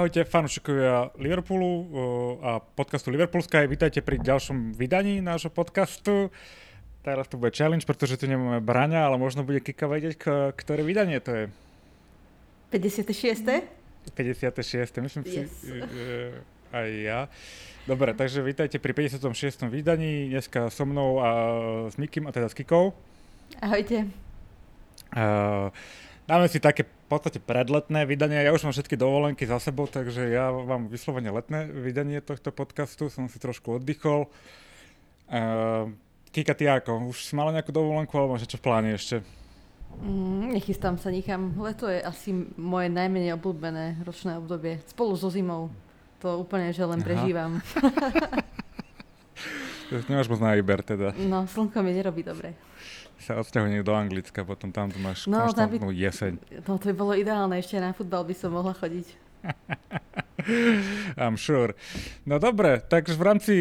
Ahojte fanúšikovia Liverpoolu a podcastu Liverpool Sky. Vítajte pri ďalšom vydaní nášho podcastu. Teraz tu bude challenge, pretože tu nemáme braňa, ale možno bude Kika vedieť, ktoré vydanie to je. 56. 56. Myslím yes. si, e, aj ja. Dobre, takže vítajte pri 56. vydaní. Dneska so mnou a s Mikim, a teda s Kikou. Ahojte. Uh, dáme si také podstate predletné vydanie. Ja už mám všetky dovolenky za sebou, takže ja mám vyslovene letné vydanie tohto podcastu. Som si trošku oddychol. Uh, Kika, ty ako? Už si mala nejakú dovolenku alebo máš čo v pláne ešte? Mm, nechystám sa nikam. Leto je asi moje najmenej obľúbené ročné obdobie. Spolu so zimou. To úplne, že len Aha. prežívam. Nemáš moc na výber teda. No, slnko mi nerobí dobre sa odsťahujem do Anglicka, potom tam tu máš no, konštantnú by, jeseň. No to by bolo ideálne, ešte na futbal by som mohla chodiť. I'm sure. No dobre, takže v rámci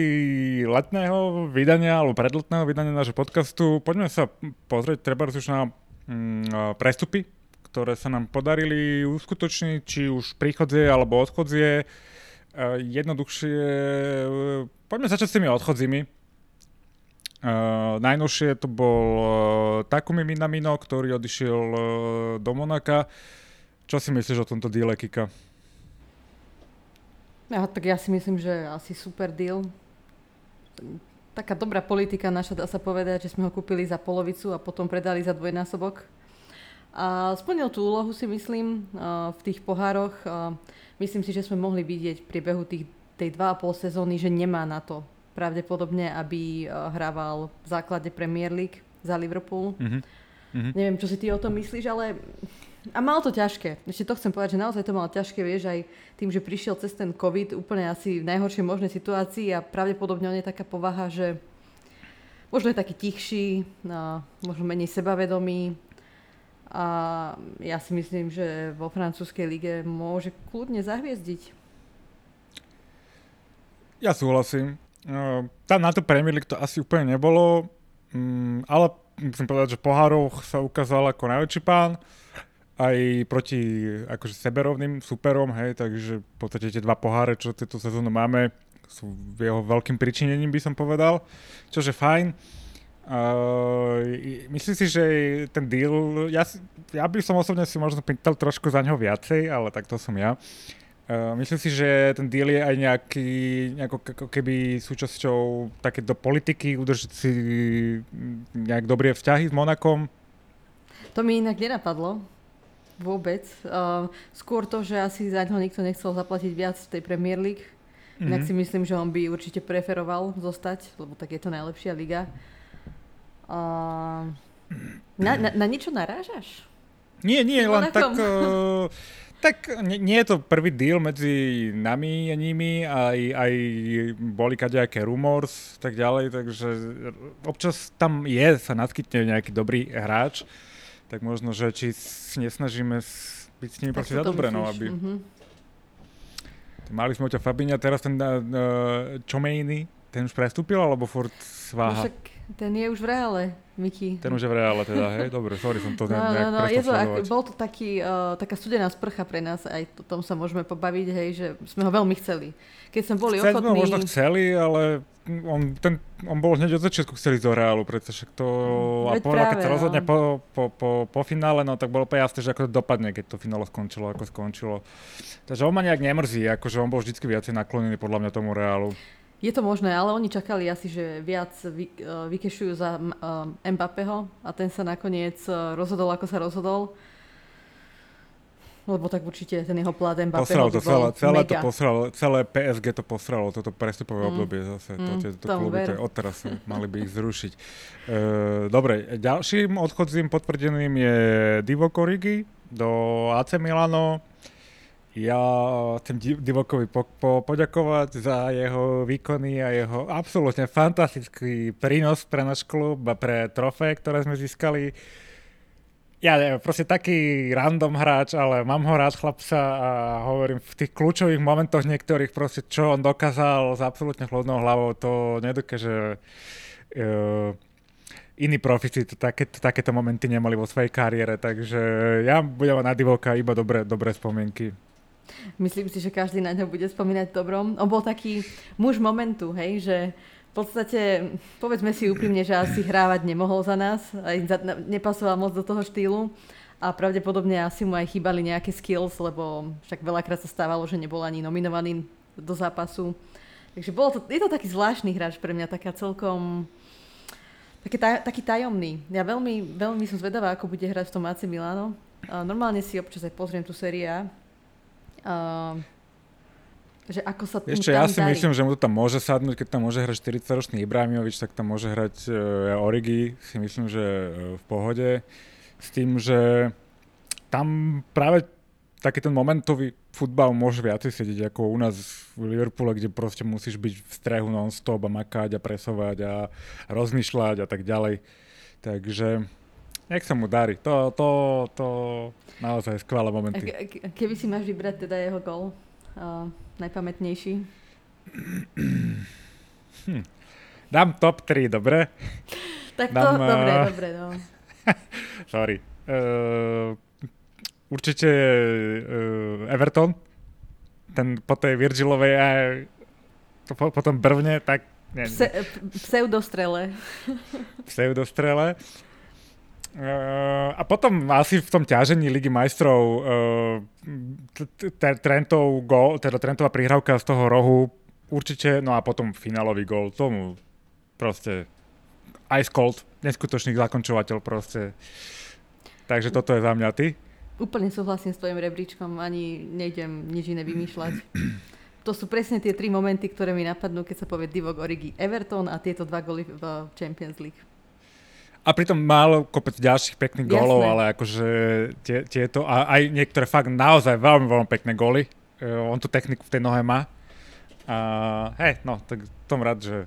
letného vydania alebo predletného vydania nášho podcastu poďme sa pozrieť treba už na mm, prestupy, ktoré sa nám podarili uskutočniť, či už príchodzie alebo odchodzie. Jednoduchšie, poďme začať s tými odchodzimi Uh, najnovšie to bol uh, Takumi Minamino, ktorý odišiel uh, do Monaka. Čo si myslíš o tomto deale, Kika? Ja, tak ja si myslím, že asi super deal. Taká dobrá politika naša, dá sa povedať, že sme ho kúpili za polovicu a potom predali za dvojnásobok. A splnil tú úlohu si myslím v tých pohároch. Myslím si, že sme mohli vidieť v priebehu tých, tej 2,5 sezóny, že nemá na to pravdepodobne, aby eh, hrával v základe Premier League za Liverpool. Mm-hmm. Mm-hmm. Neviem, čo si ty o tom myslíš, ale... A mal to ťažké. Ešte to chcem povedať, že naozaj to mal ťažké, vieš, aj tým, že prišiel cez ten COVID úplne asi v najhoršej možnej situácii a pravdepodobne on je taká povaha, že možno je taký tichší, no, možno menej sebavedomý. A ja si myslím, že vo francúzskej lige môže kľudne zahviezdiť. Ja súhlasím. No, tam na to Premier League to asi úplne nebolo, mm, ale musím povedať, že pohároch sa ukázal ako najväčší pán aj proti akože seberovným superom, hej, takže v podstate tie dva poháre, čo tieto sezónu máme, sú jeho veľkým pričinením, by som povedal, čože fajn. Uh, myslím si, že ten deal, ja, ja by som osobne si možno pýtal trošku za neho viacej, ale tak to som ja. Uh, Uh, myslím si, že ten deal je aj nejaký, nejako, ako keby súčasťou takéto politiky, udržať si nejak dobré vzťahy s Monakom. To mi inak nenapadlo. Vôbec. Uh, skôr to, že asi za ňo nikto nechcel zaplatiť viac v tej Premier League. Mm-hmm. Inak si myslím, že on by určite preferoval zostať, lebo tak je to najlepšia liga. Uh, na, na, na niečo narážaš? Nie, nie, len tak... Uh, Tak nie, nie je to prvý deal medzi nami a nimi, aj, aj boli kadejaké rumors tak ďalej, takže občas tam je, sa naskytne nejaký dobrý hráč, tak možno, že či nesnažíme byť s nimi proste za dobre, no, aby... Mm-hmm. Mali sme ťa Fabiňa, teraz ten uh, Čomejny, ten už prestúpil, alebo furt sváha? No však ten je už v reále. Miki. Ten už je v reále teda, hej? Dobre, sorry, som to no, nejak no, no, je to, ak, Bol to taký, uh, taká studená sprcha pre nás, aj o tom sa môžeme pobaviť, hej, že sme ho veľmi chceli. Keď sme boli Chceli ochotní... Sme možno chceli, ale on, ten, on bol hneď od začiatku chceli do Reálu, pretože to... Mm, a povedal, keď sa rozhodne po, po, po, po finále, no tak bolo úplne jasné, že ako to dopadne, keď to finále skončilo, ako skončilo. Takže on ma nejak nemrzí, akože on bol vždy viacej naklonený podľa mňa tomu Reálu. Je to možné, ale oni čakali asi, že viac vy, uh, vykešujú za uh, Mbappého a ten sa nakoniec uh, rozhodol, ako sa rozhodol. Lebo tak určite ten jeho plat Mbappého Posral to celé, celé to posralo, celé PSG to posralo, toto prestupové mm. obdobie zase. Mm, to, to, to kluby, to je odteraz mali by ich zrušiť. Uh, dobre, ďalším odchodzím potvrdeným je Divo Korigi do AC Milano. Ja chcem Divokovi po, po, poďakovať za jeho výkony a jeho absolútne fantastický prínos pre náš klub a pre trofé, ktoré sme získali. Ja neviem, proste taký random hráč, ale mám ho rád chlapca a hovorím v tých kľúčových momentoch niektorých proste, čo on dokázal s absolútne chladnou hlavou, to nedokáže uh, iní profici to také, takéto momenty nemali vo svojej kariére, takže ja budem na Divoka iba dobré, dobré spomienky. Myslím si, že každý na ňo bude spomínať dobrom. On bol taký muž momentu, hej, že v podstate, povedzme si úprimne, že asi hrávať nemohol za nás, aj nepasoval moc do toho štýlu a pravdepodobne asi mu aj chýbali nejaké skills, lebo však veľakrát sa stávalo, že nebol ani nominovaný do zápasu. Takže bolo to, je to taký zvláštny hráč pre mňa, taká celkom taký, taj, taký tajomný. Ja veľmi, veľmi som zvedavá, ako bude hrať v tom AC Milano. Normálne si občas aj pozriem tú séria. Uh, že ako sa Ešte ja si darí. myslím, že mu to tam môže sadnúť, keď tam môže hrať 40-ročný Ibrahimovič, tak tam môže hrať uh, Origi, si myslím, že uh, v pohode. S tým, že tam práve taký ten momentový futbal môže viacej sedieť ako u nás v Liverpoole, kde proste musíš byť v strehu non-stop a makať a presovať a rozmýšľať a tak ďalej. Takže nech sa mu darí. To, to, to naozaj skvelé momenty. Ke, keby si máš vybrať teda jeho gol, uh, najpamätnejší? Hm. Dám top 3, dobre? Tak to, Dám, dobre, uh... dobre, no. Sorry. Uh, určite uh, Everton. Ten po tej Virgilovej a po, potom brvne, tak... Nie, Pse, pseudostrele. pseudostrele. Uh, a potom asi v tom ťažení Ligy majstrov uh, Trentov gol, teda Trentová prihrávka z toho rohu určite, no a potom finálový gol, tomu proste ice cold, neskutočný zakončovateľ proste. Takže toto je za mňa ty. Úplne súhlasím s tvojim rebríčkom, ani nejdem nič iné vymýšľať. To sú presne tie tri momenty, ktoré mi napadnú, keď sa povie Divok Origi Everton a tieto dva goly v Champions League. A pritom mal kopec ďalších pekných gólov, ale akože tie, tieto, a aj niektoré fakt naozaj veľmi, veľmi pekné góly. Uh, on tú techniku v tej nohe má. A hej, no, tak tom rád, že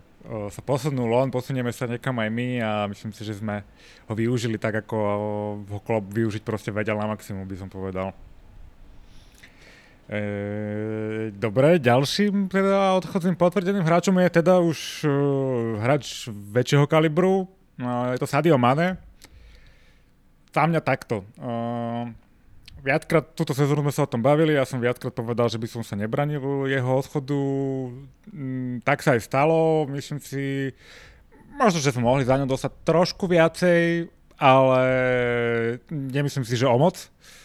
sa posunul on, posunieme sa niekam aj my a myslím si, že sme ho využili tak, ako ho klub využiť proste vedel na maximum, by som povedal. E, dobre, ďalším teda odchodným potvrdeným hráčom je teda už uh, hráč väčšieho kalibru, uh, je to Sadio Mane. Za mňa takto. Uh, viackrát túto sezónu sme sa o tom bavili, ja som viackrát povedal, že by som sa nebranil jeho odchodu. Mm, tak sa aj stalo, myslím si, možno, že sme mohli za ňo dostať trošku viacej, ale nemyslím si, že o moc. Uh,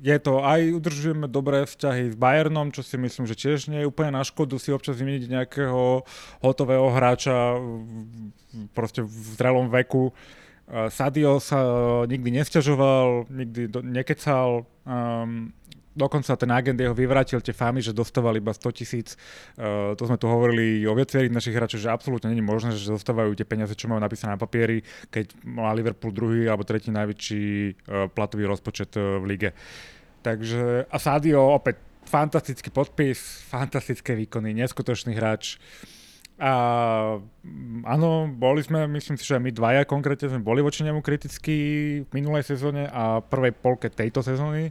je to aj, udržujeme dobré vzťahy s Bayernom, čo si myslím, že tiež nie je úplne na škodu si občas vymeniť nejakého hotového hráča proste v zrelom veku. Sadio sa e, nikdy nesťažoval, nikdy do, nekecal, um, dokonca ten agent jeho vyvrátil tie fámy, že dostával iba 100 tisíc. Uh, to sme tu hovorili o viacerých našich hráčov, že absolútne je možné, že dostávajú tie peniaze, čo majú napísané na papieri, keď má Liverpool druhý alebo tretí najväčší uh, platový rozpočet uh, v lige. Takže a Sadio opäť fantastický podpis, fantastické výkony, neskutočný hráč. A mm, áno, boli sme, myslím si, že my dvaja konkrétne sme boli voči nemu kritickí v minulej sezóne a prvej polke tejto sezóny.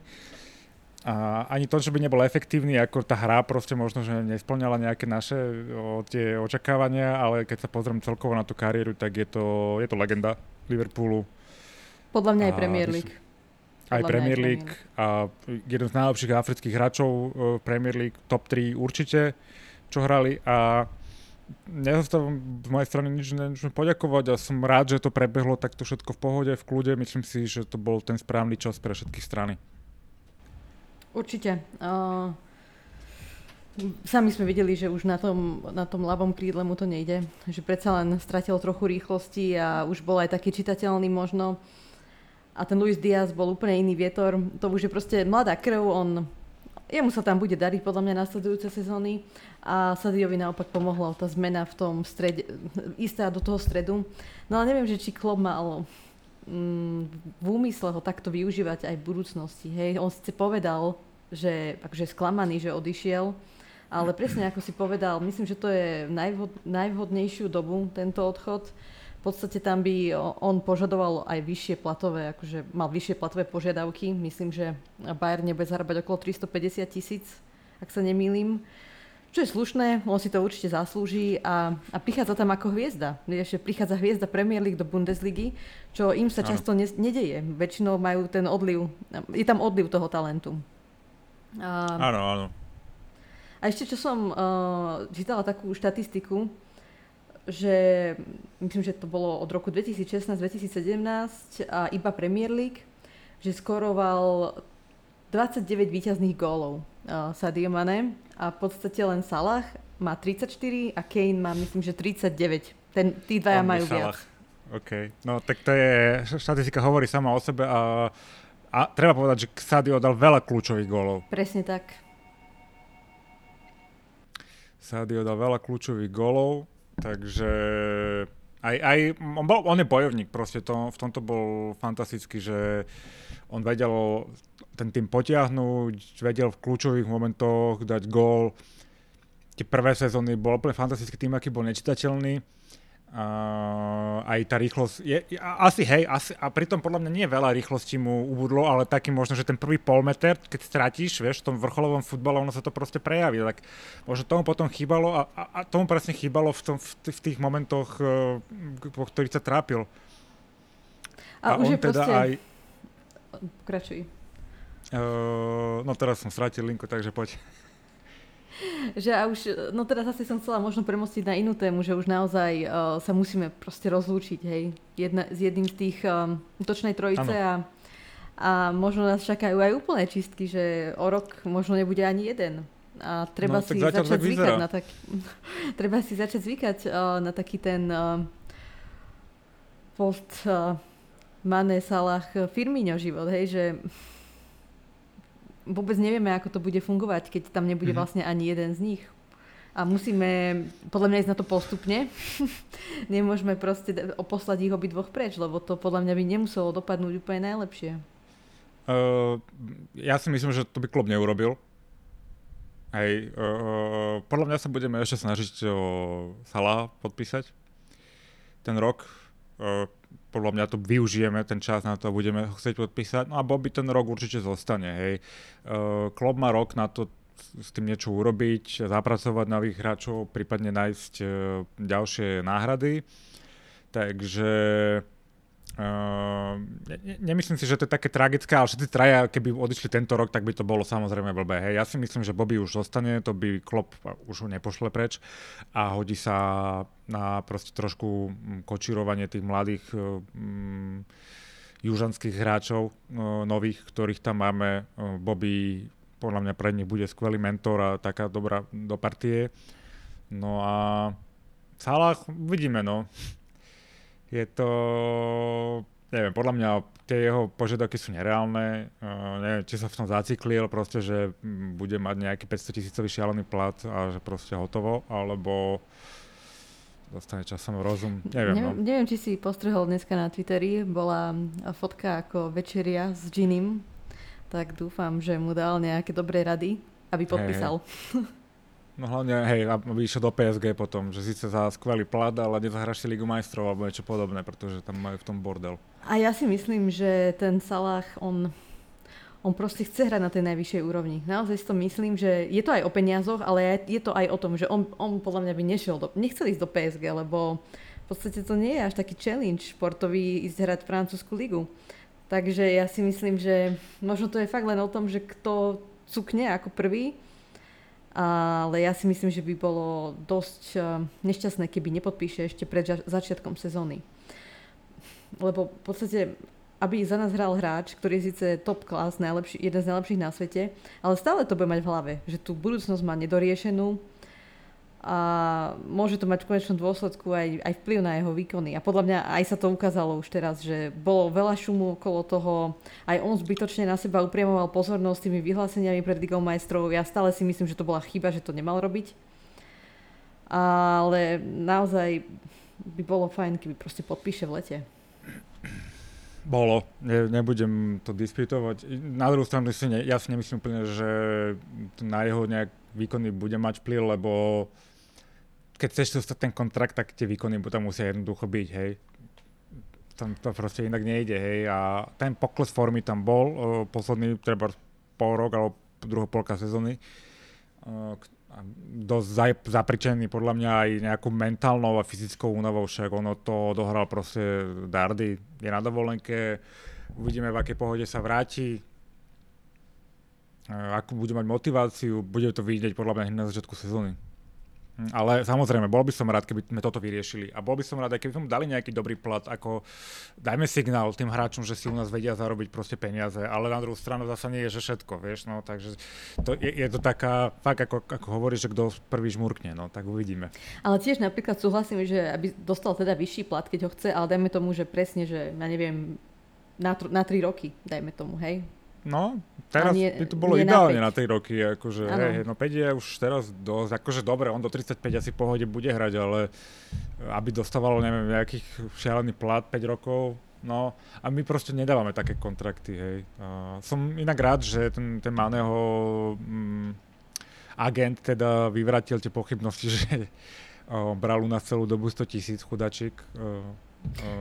A ani to, že by nebol efektívny, ako tá hra proste možno, že nesplňala nejaké naše o, tie očakávania, ale keď sa pozriem celkovo na tú kariéru, tak je to, je to legenda Liverpoolu. Podľa mňa aj Premier League. Aj Premier League a jeden z najlepších afrických hráčov v Premier League, top 3 určite, čo hrali a nezostávam z mojej strany nič než poďakovať a som rád, že to prebehlo takto všetko v pohode, v kľude. Myslím si, že to bol ten správny čas pre všetky strany. Určite. Uh, sami sme videli, že už na tom, na tom ľavom krídle mu to nejde. Že predsa len stratil trochu rýchlosti a už bol aj taký čitateľný možno. A ten Luis Diaz bol úplne iný vietor. To už je proste mladá krv, on jemu sa tam bude dariť podľa mňa nasledujúce sezóny a Sadiovi naopak pomohla tá zmena v tom strede, istá do toho stredu. No ale neviem, že či klub mal mm, v úmysle ho takto využívať aj v budúcnosti. Hej, on si povedal, že akože sklamaný, že odišiel, ale presne ako si povedal, myslím, že to je najvhod, najvhodnejšiu dobu tento odchod. V podstate tam by on požadoval aj vyššie platové, akože mal vyššie platové požiadavky. Myslím, že Bayern nebude zarábať okolo 350 tisíc, ak sa nemýlim. Čo je slušné, on si to určite zaslúži a, a prichádza tam ako hviezda. Ešte prichádza hviezda Premier League do Bundesligy, čo im sa často ne, nedeje. Väčšinou majú ten odliv, je tam odliv toho talentu. Áno, áno. A ešte čo som uh, čítala takú štatistiku, že myslím, že to bolo od roku 2016-2017 a iba Premier League, že skoroval 29 výťazných gólov uh, Sadio Mane a v podstate len Salah má 34 a Kane má myslím, že 39. Ten, tí dvaja majú Salah. viac. OK, no tak to je, štatistika hovorí sama o sebe a, a treba povedať, že Sadio dal veľa kľúčových gólov. Presne tak. Sadio dal veľa kľúčových golov, takže aj, aj on, bol, on je bojovník proste, to, v tomto bol fantastický, že on vedel ten tým potiahnuť, vedel v kľúčových momentoch dať gól. Tie prvé sezóny bol úplne fantastický tým, aký bol nečitateľný Uh, aj tá rýchlosť, je, asi hej, asi, a pritom podľa mňa nie veľa rýchlosti mu ubudlo, ale taký možno, že ten prvý polmeter, keď stratíš, vieš, v tom vrcholovom futbale, ono sa to proste prejaví, tak možno tomu potom chýbalo a, a, a tomu presne chýbalo v, tom, v, v tých momentoch, uh, po ktorých sa trápil. A, a už on je teda proste... aj... Pokračuj. Uh, no teraz som strátil linku, takže poď že a už, no teraz asi som chcela možno premostiť na inú tému, že už naozaj uh, sa musíme proste rozlúčiť, hej, Jedna, s jedným z tých um, útočnej trojice a, a možno nás čakajú aj úplné čistky, že o rok možno nebude ani jeden. A treba no, si začať zvykať na tak, treba si začať zvykať uh, na taký ten uh, post uh, Mane Salah Firmino život, hej, že vôbec nevieme, ako to bude fungovať, keď tam nebude mm-hmm. vlastne ani jeden z nich. A musíme podľa mňa ísť na to postupne. Nemôžeme proste poslať ich obidvoch preč, lebo to podľa mňa by nemuselo dopadnúť úplne najlepšie. Uh, ja si myslím, že to by klub neurobil. Hej, uh, podľa mňa sa budeme ešte snažiť o Sala podpísať ten rok. Uh, podľa mňa to využijeme, ten čas na to budeme chcieť podpísať. No a Bobby ten rok určite zostane, hej. Uh, má rok na to s tým niečo urobiť, zapracovať nových hráčov, prípadne nájsť uh, ďalšie náhrady. Takže Uh, ne, nemyslím si, že to je také tragické, ale všetci traja, keby odišli tento rok, tak by to bolo samozrejme blbé. Hej. Ja si myslím, že Bobby už zostane, to by Klopp už ho nepošle preč a hodí sa na proste trošku mm, kočírovanie tých mladých um, južanských hráčov uh, nových, ktorých tam máme. Uh, Bobby podľa mňa pre nich bude skvelý mentor a taká dobrá do partie. No a Salah, vidíme no je to, neviem, podľa mňa tie jeho požiadavky sú nereálne, uh, neviem, či sa v tom zaciklil, proste, že bude mať nejaký 500 tisícový šialený plat a že proste hotovo, alebo dostane časom rozum, neviem. Ne, no. Neviem, či si postrhol dneska na Twitteri, bola fotka ako večeria s Ginim, tak dúfam, že mu dal nejaké dobré rady, aby podpísal. Hey. No hlavne, hej, aby išiel do PSG potom, že síce za skvelý plat, ale nezahraš si Ligu majstrov alebo niečo podobné, pretože tam majú v tom bordel. A ja si myslím, že ten Salah, on, on proste chce hrať na tej najvyššej úrovni. Naozaj si to myslím, že je to aj o peniazoch, ale je to aj o tom, že on, on podľa mňa by nešiel do, nechcel ísť do PSG, lebo v podstate to nie je až taký challenge športový ísť hrať francúzsku ligu. Takže ja si myslím, že možno to je fakt len o tom, že kto cukne ako prvý ale ja si myslím, že by bolo dosť eh, nešťastné, keby nepodpíše ešte pred začiatkom sezóny. Lebo v podstate, aby za nás hral hráč, ktorý je síce top class, najlepší, jeden z najlepších na svete, ale stále to bude mať v hlave, že tú budúcnosť má nedoriešenú, a môže to mať v konečnom dôsledku aj, aj vplyv na jeho výkony. A podľa mňa aj sa to ukázalo už teraz, že bolo veľa šumu okolo toho, aj on zbytočne na seba upriamoval pozornosť tými vyhláseniami pred Ligou majstrov. Ja stále si myslím, že to bola chyba, že to nemal robiť. Ale naozaj by bolo fajn, keby proste podpíše v lete. Bolo, ne, nebudem to disputovať. Na druhú stranu si ne, ja si nemyslím úplne, že na jeho nejak výkony bude mať vplyv, lebo keď chceš dostať ten kontrakt, tak tie výkony tam musia jednoducho byť, hej. Tam to proste inak nejde, hej. A ten pokles formy tam bol, uh, posledný treba pol rok alebo druhá polka sezóny. Uh, dosť za, zapričený podľa mňa aj nejakou mentálnou a fyzickou únavou, však ono to dohral proste Dardy, je na dovolenke, uvidíme v akej pohode sa vráti. akú bude mať motiváciu, bude to vidieť podľa mňa na začiatku sezóny. Hm, ale samozrejme, bol by som rád, keby sme toto vyriešili. A bol by som rád, aj keby sme dali nejaký dobrý plat, ako dajme signál tým hráčom, že si u nás vedia zarobiť proste peniaze, ale na druhú stranu zase nie je, že všetko, vieš, no, takže to je, je to taká, fakt ako, ako hovoríš, že kto prvý žmurkne, no, tak uvidíme. Ale tiež napríklad súhlasím, že aby dostal teda vyšší plat, keď ho chce, ale dajme tomu, že presne, že ja neviem, na, na tri roky, dajme tomu, hej, No, teraz nie, by to bolo ideálne na, na 3 roky, akože, hej, no 5 je už teraz dosť, akože dobre, on do 35 asi pohode bude hrať, ale aby dostával, neviem, nejakých šialený plat 5 rokov, no a my proste nedávame také kontrakty, hej. Uh, som inak rád, že ten, ten Maného mm, agent teda vyvratil tie pochybnosti, že uh, bral u nás celú dobu 100 tisíc chudačík, uh,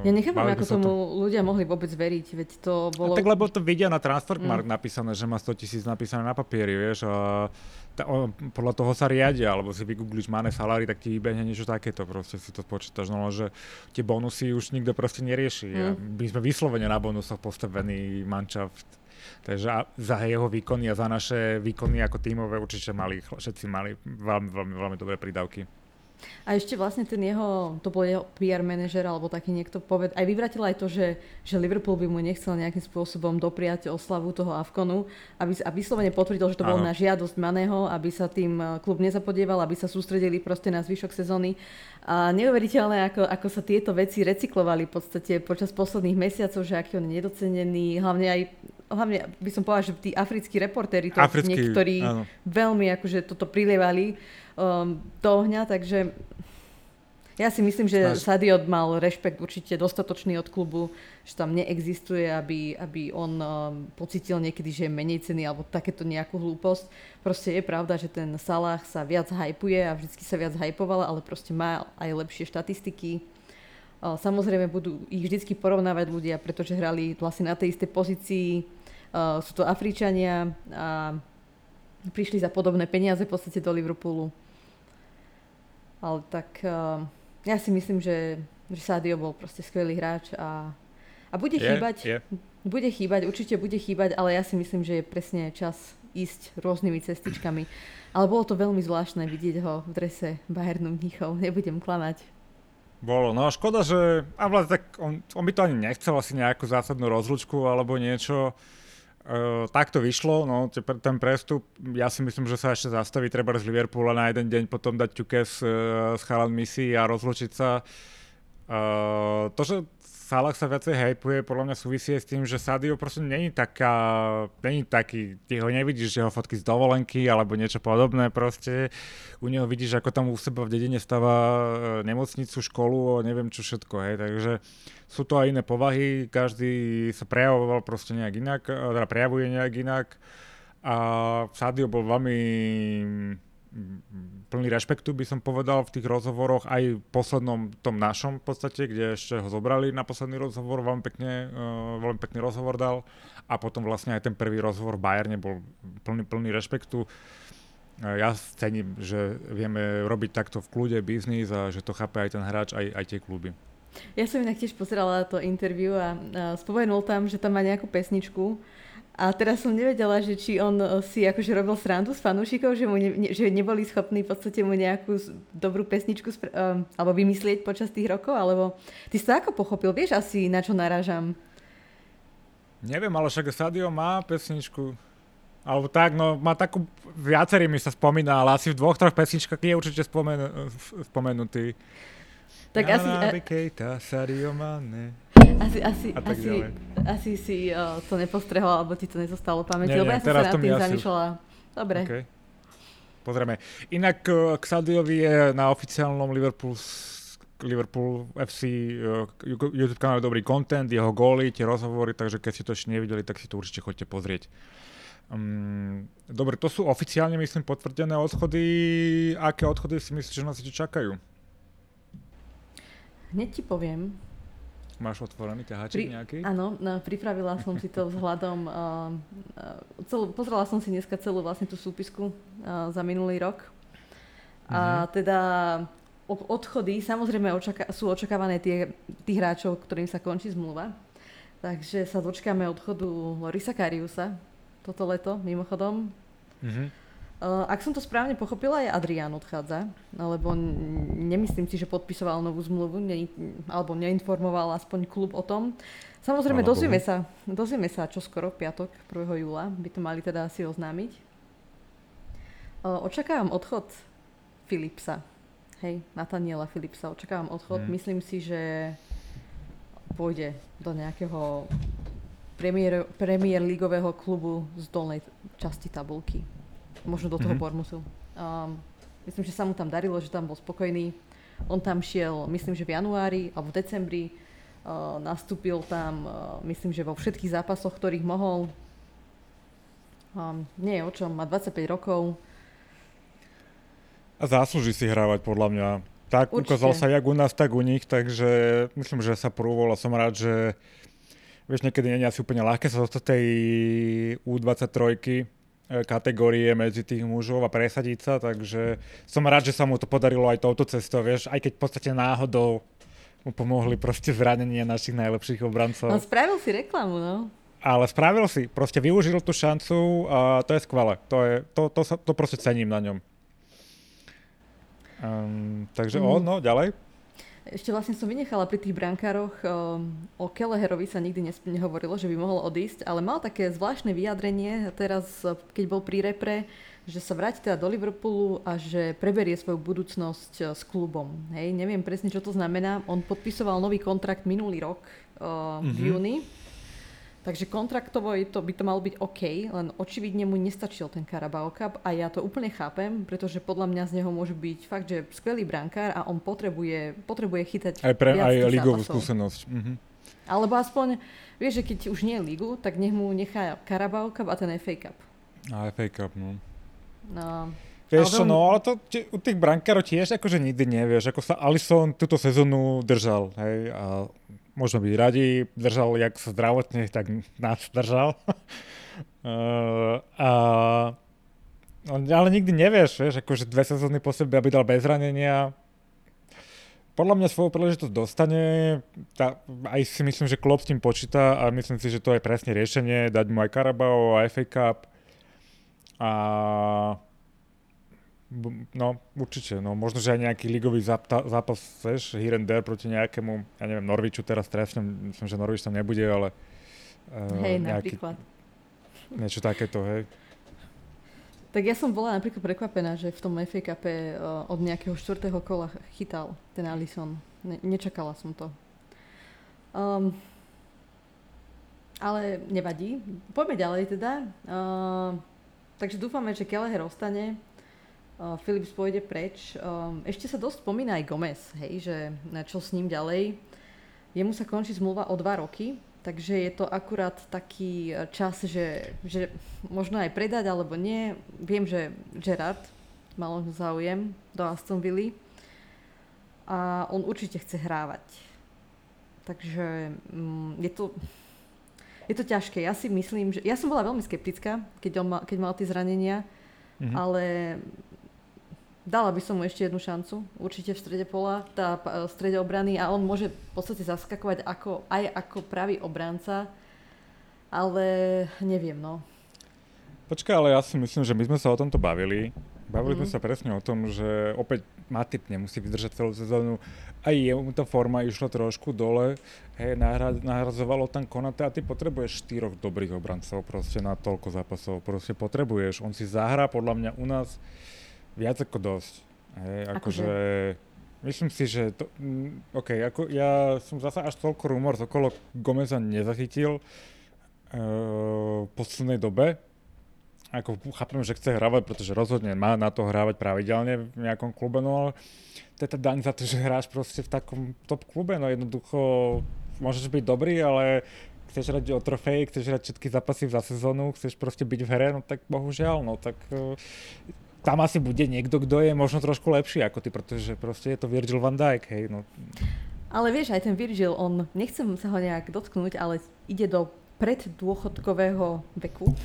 ja nechápam, ako tomu to... ľudia mohli vôbec veriť, veď to bolo... A tak lebo to vidia na Transfermarkt mm. napísané, že má 100 tisíc napísané na papieri, vieš, a ta, o, podľa toho sa riadia, alebo si vygoogliš máme salári, tak ti vybehne niečo takéto, proste si to počítaš, no že tie bonusy už nikto proste nerieši. Mm. A my sme vyslovene na bonusoch postavení manšaft. Takže za jeho výkony a za naše výkony ako tímové určite mali, všetci mali veľmi, veľmi, veľmi dobré prídavky. A ešte vlastne ten jeho, to bol jeho PR manažer alebo taký niekto poved, aj vyvratil aj to, že, že Liverpool by mu nechcel nejakým spôsobom dopriať oslavu toho Avkonu aby, a vyslovene potvrdil, že to bolo na žiadosť Maného, aby sa tým eh, klub nezapodieval, aby sa sústredili proste na zvyšok sezóny. A neuveriteľné, ako, ako sa tieto veci recyklovali v podstate počas posledných mesiacov, že aký on je nedocenený, hlavne aj hlavne by som povedala, že tí africkí reportéri to Africký, niektorí áno. veľmi akože toto prilievali um, do ohňa, takže ja si myslím, že Snaž... Sadio mal rešpekt určite dostatočný od klubu, že tam neexistuje, aby, aby on um, pocitil niekedy, že je menej cený alebo takéto nejakú hlúposť. Proste je pravda, že ten Salah sa viac hypuje a vždy sa viac hypoval, ale proste má aj lepšie štatistiky. Uh, samozrejme budú ich vždy porovnávať ľudia, pretože hrali vlastne na tej istej pozícii. Uh, sú to Afričania a prišli za podobné peniaze v podstate do Liverpoolu ale tak uh, ja si myslím, že, že Sadio bol proste skvelý hráč a, a bude yeah, chýbať. Yeah. Bude chýbať, určite bude chýbať, ale ja si myslím, že je presne čas ísť rôznymi cestičkami. Ale bolo to veľmi zvláštne vidieť ho v drese Bayernu Mníchov, nebudem klamať. Bolo, no škoda, že a vlastne tak on, on by to ani nechcel asi nejakú zásadnú rozlučku alebo niečo. Uh, tak to vyšlo, no, ten prestup, ja si myslím, že sa ešte zastaví treba z Liverpoola na jeden deň, potom dať ťukes uh, s Chalan misi a rozlučiť sa. Uh, to, že Salah sa viacej hypuje, podľa mňa súvisí s tým, že Sadio proste není taká, není taký, ty ho nevidíš, že ho fotky z dovolenky alebo niečo podobné proste. U neho vidíš, ako tam u seba v dedine stáva e, nemocnicu, školu a neviem čo všetko, hej, takže sú to aj iné povahy, každý sa prejavoval proste nejak inak, e, teda prejavuje nejak inak a Sadio bol veľmi plný rešpektu by som povedal v tých rozhovoroch, aj poslednom tom našom v podstate, kde ešte ho zobrali na posledný rozhovor, veľmi pekne, uh, veľmi pekný rozhovor dal a potom vlastne aj ten prvý rozhovor v Bayerne bol plný, plný rešpektu. Uh, ja cením, že vieme robiť takto v kľude biznis a že to chápe aj ten hráč, aj, aj tie kluby. Ja som inak tiež pozerala to interview a, a spomenul tam, že tam má nejakú pesničku, a teraz som nevedela, že či on eh, si akože robil srandu s fanúšikov, že, mu ne, že neboli schopní v podstate mu nejakú dobrú pesničku spra- um, alebo vymyslieť počas tých rokov, alebo ty si to ako pochopil? Vieš asi, na čo narážam? Neviem, ale však Sadio má pesničku. Alebo tak, no má takú, viacerými sa spomína, ale asi v dvoch, troch pesničkách je určite spomen, spomenutý. Tak asi... Keita, Sadio Mane. Asi, asi, asi, asi si uh, to nepostrehol, alebo ti to nezostalo v pamäti, lebo ja som sa nad tým zamýšľala. Dobre. Okay. Pozrieme. Inak uh, k Sadiovi je na oficiálnom Liverpool Liverpool FC uh, YouTube kanále dobrý content, jeho góly, tie rozhovory, takže keď ste to ešte nevideli, tak si to určite chodte pozrieť. Um, dobre, to sú oficiálne, myslím, potvrdené odchody. Aké odchody si myslíš, že nás ešte čakajú? Hneď ti poviem. Máš otvorený ťahačik Pri, nejaký? Áno, no, pripravila som si to vzhľadom, uh, uh, celú, pozrela som si dneska celú vlastne tú súpisku uh, za minulý rok. Mm-hmm. A mhm. teda odchody, samozrejme očaká, sú očakávané tie, tí hráčov, ktorým sa končí zmluva. Takže sa dočkáme odchodu Lorisa Kariusa toto leto, mimochodom. Mm-hmm. Uh, ak som to správne pochopila, aj Adrián odchádza, lebo nemyslím si, že podpisoval novú zmluvu, ne, alebo neinformoval aspoň klub o tom. Samozrejme, dozvieme sa, dozvieme sa čo skoro, piatok, 1. júla, by to mali teda asi oznámiť. Uh, očakávam odchod Filipsa. Hej, Nataniela Filipsa. Očakávam odchod. Hmm. Myslím si, že pôjde do nejakého premiér, premiér ligového klubu z dolnej časti tabulky možno do toho mm-hmm. Bormusu. Um, myslím, že sa mu tam darilo, že tam bol spokojný. On tam šiel, myslím, že v januári alebo v decembri. Uh, nastúpil tam, uh, myslím, že vo všetkých zápasoch, ktorých mohol. Um, nie je o čom, má 25 rokov. A zaslúži si hrávať podľa mňa. Tak Určite. ukázal sa jak u nás, tak u nich, takže myslím, že sa prúvol a som rád, že vieš, niekedy nie je asi úplne ľahké sa dostať tej U23 E, kategórie medzi tých mužov a presadiť sa, takže som rád, že sa mu to podarilo aj touto cestou, vieš, aj keď v podstate náhodou mu pomohli proste zranenie našich najlepších obrancov. No spravil si reklamu, no. Ale spravil si, proste využil tú šancu a to je skvelé. To, je, to, to, sa, to proste cením na ňom. Um, takže mm. o, no, ďalej. Ešte vlastne som vynechala pri tých brankároch, um, o Kelleherovi sa nikdy nehovorilo, že by mohol odísť, ale mal také zvláštne vyjadrenie teraz, keď bol pri repre, že sa vráti teda do Liverpoolu a že preberie svoju budúcnosť uh, s klubom. Hej, neviem presne, čo to znamená. On podpisoval nový kontrakt minulý rok uh, mm-hmm. v mhm. júni Takže kontraktovo to, by to malo byť OK, len očividne mu nestačil ten Carabao Cup a ja to úplne chápem, pretože podľa mňa z neho môže byť fakt, že skvelý brankár a on potrebuje, potrebuje chytať Aj, pre, viac aj ligovú skúsenosť. Mhm. Alebo aspoň, vieš, že keď už nie je ligu, tak nech mu nechá Carabao Cup a ten FA Cup. A FA Cup, no. No, Vieš čo, no ale to u tých brankárov tiež akože nikdy nevieš, ako sa Alison túto sezónu držal, hej, a môžeme byť radi, držal jak zdravotne, tak nás držal. uh, a, ale nikdy nevieš, vieš, akože dve sezóny po sebe, aby dal bez zranenia. Podľa mňa svoju príležitosť dostane, tá, aj si myslím, že Klopp s tým počíta a myslím si, že to je presne riešenie, dať mu aj Carabao, aj FA Cup. A No, určite. No, možno, že aj nejaký ligový zápas, vieš, here and there proti nejakému, ja neviem, Norviču teraz trefnem, myslím, že Norvič tam nebude, ale... Uh, hej, nejaký, napríklad. Niečo takéto, hej. Tak ja som bola napríklad prekvapená, že v tom FA Cup uh, od nejakého štvrtého kola chytal ten Alison. Ne- nečakala som to. Um, ale nevadí. Poďme ďalej teda. Uh, takže dúfame, že Kelleher ostane uh, Philips pôjde preč. Um, ešte sa dosť spomína aj Gomez, hej, že čo s ním ďalej. Jemu sa končí zmluva o dva roky, takže je to akurát taký e, čas, že, že možno aj predať alebo nie. Viem, že Gerard mal záujem do Aston Villa a on určite chce hrávať. Takže um, je to, je to ťažké. Ja si myslím, že... Ja som bola veľmi skeptická, keď, on mal, keď mal tie zranenia, mm-hmm. ale Dala by som mu ešte jednu šancu, určite v strede pola, tá, v strede obrany a on môže v podstate zaskakovať ako, aj ako pravý obranca, ale neviem, no. Počkaj, ale ja si myslím, že my sme sa o tomto bavili. Bavili mm-hmm. sme sa presne o tom, že opäť Matip nemusí vydržať celú sezónu. Aj jemu tá forma išla trošku dole. Hej, nahrazovalo tam Konate a ty potrebuješ štyroch dobrých obrancov proste na toľko zápasov. Proste potrebuješ. On si zahrá podľa mňa u nás Viac ako dosť. Hej, akože... Myslím si, že to, mm, OK, ako ja som zase až toľko rumor okolo Gomeza nezachytil uh, v poslednej dobe. Ako chápem, že chce hrávať, pretože rozhodne má na to hrávať pravidelne v nejakom klube, no ale to je tá daň za to, že hráš proste v takom top klube, no jednoducho môžeš byť dobrý, ale chceš hrať o trofej, chceš hrať všetky zápasy za sezónu, chceš proste byť v hre, no tak bohužiaľ, no tak uh, tam asi bude niekto, kto je možno trošku lepší ako ty, pretože proste je to Virgil van Dijk, hej. No. Ale vieš, aj ten Virgil, on, nechcem sa ho nejak dotknúť, ale ide do preddôchodkového veku.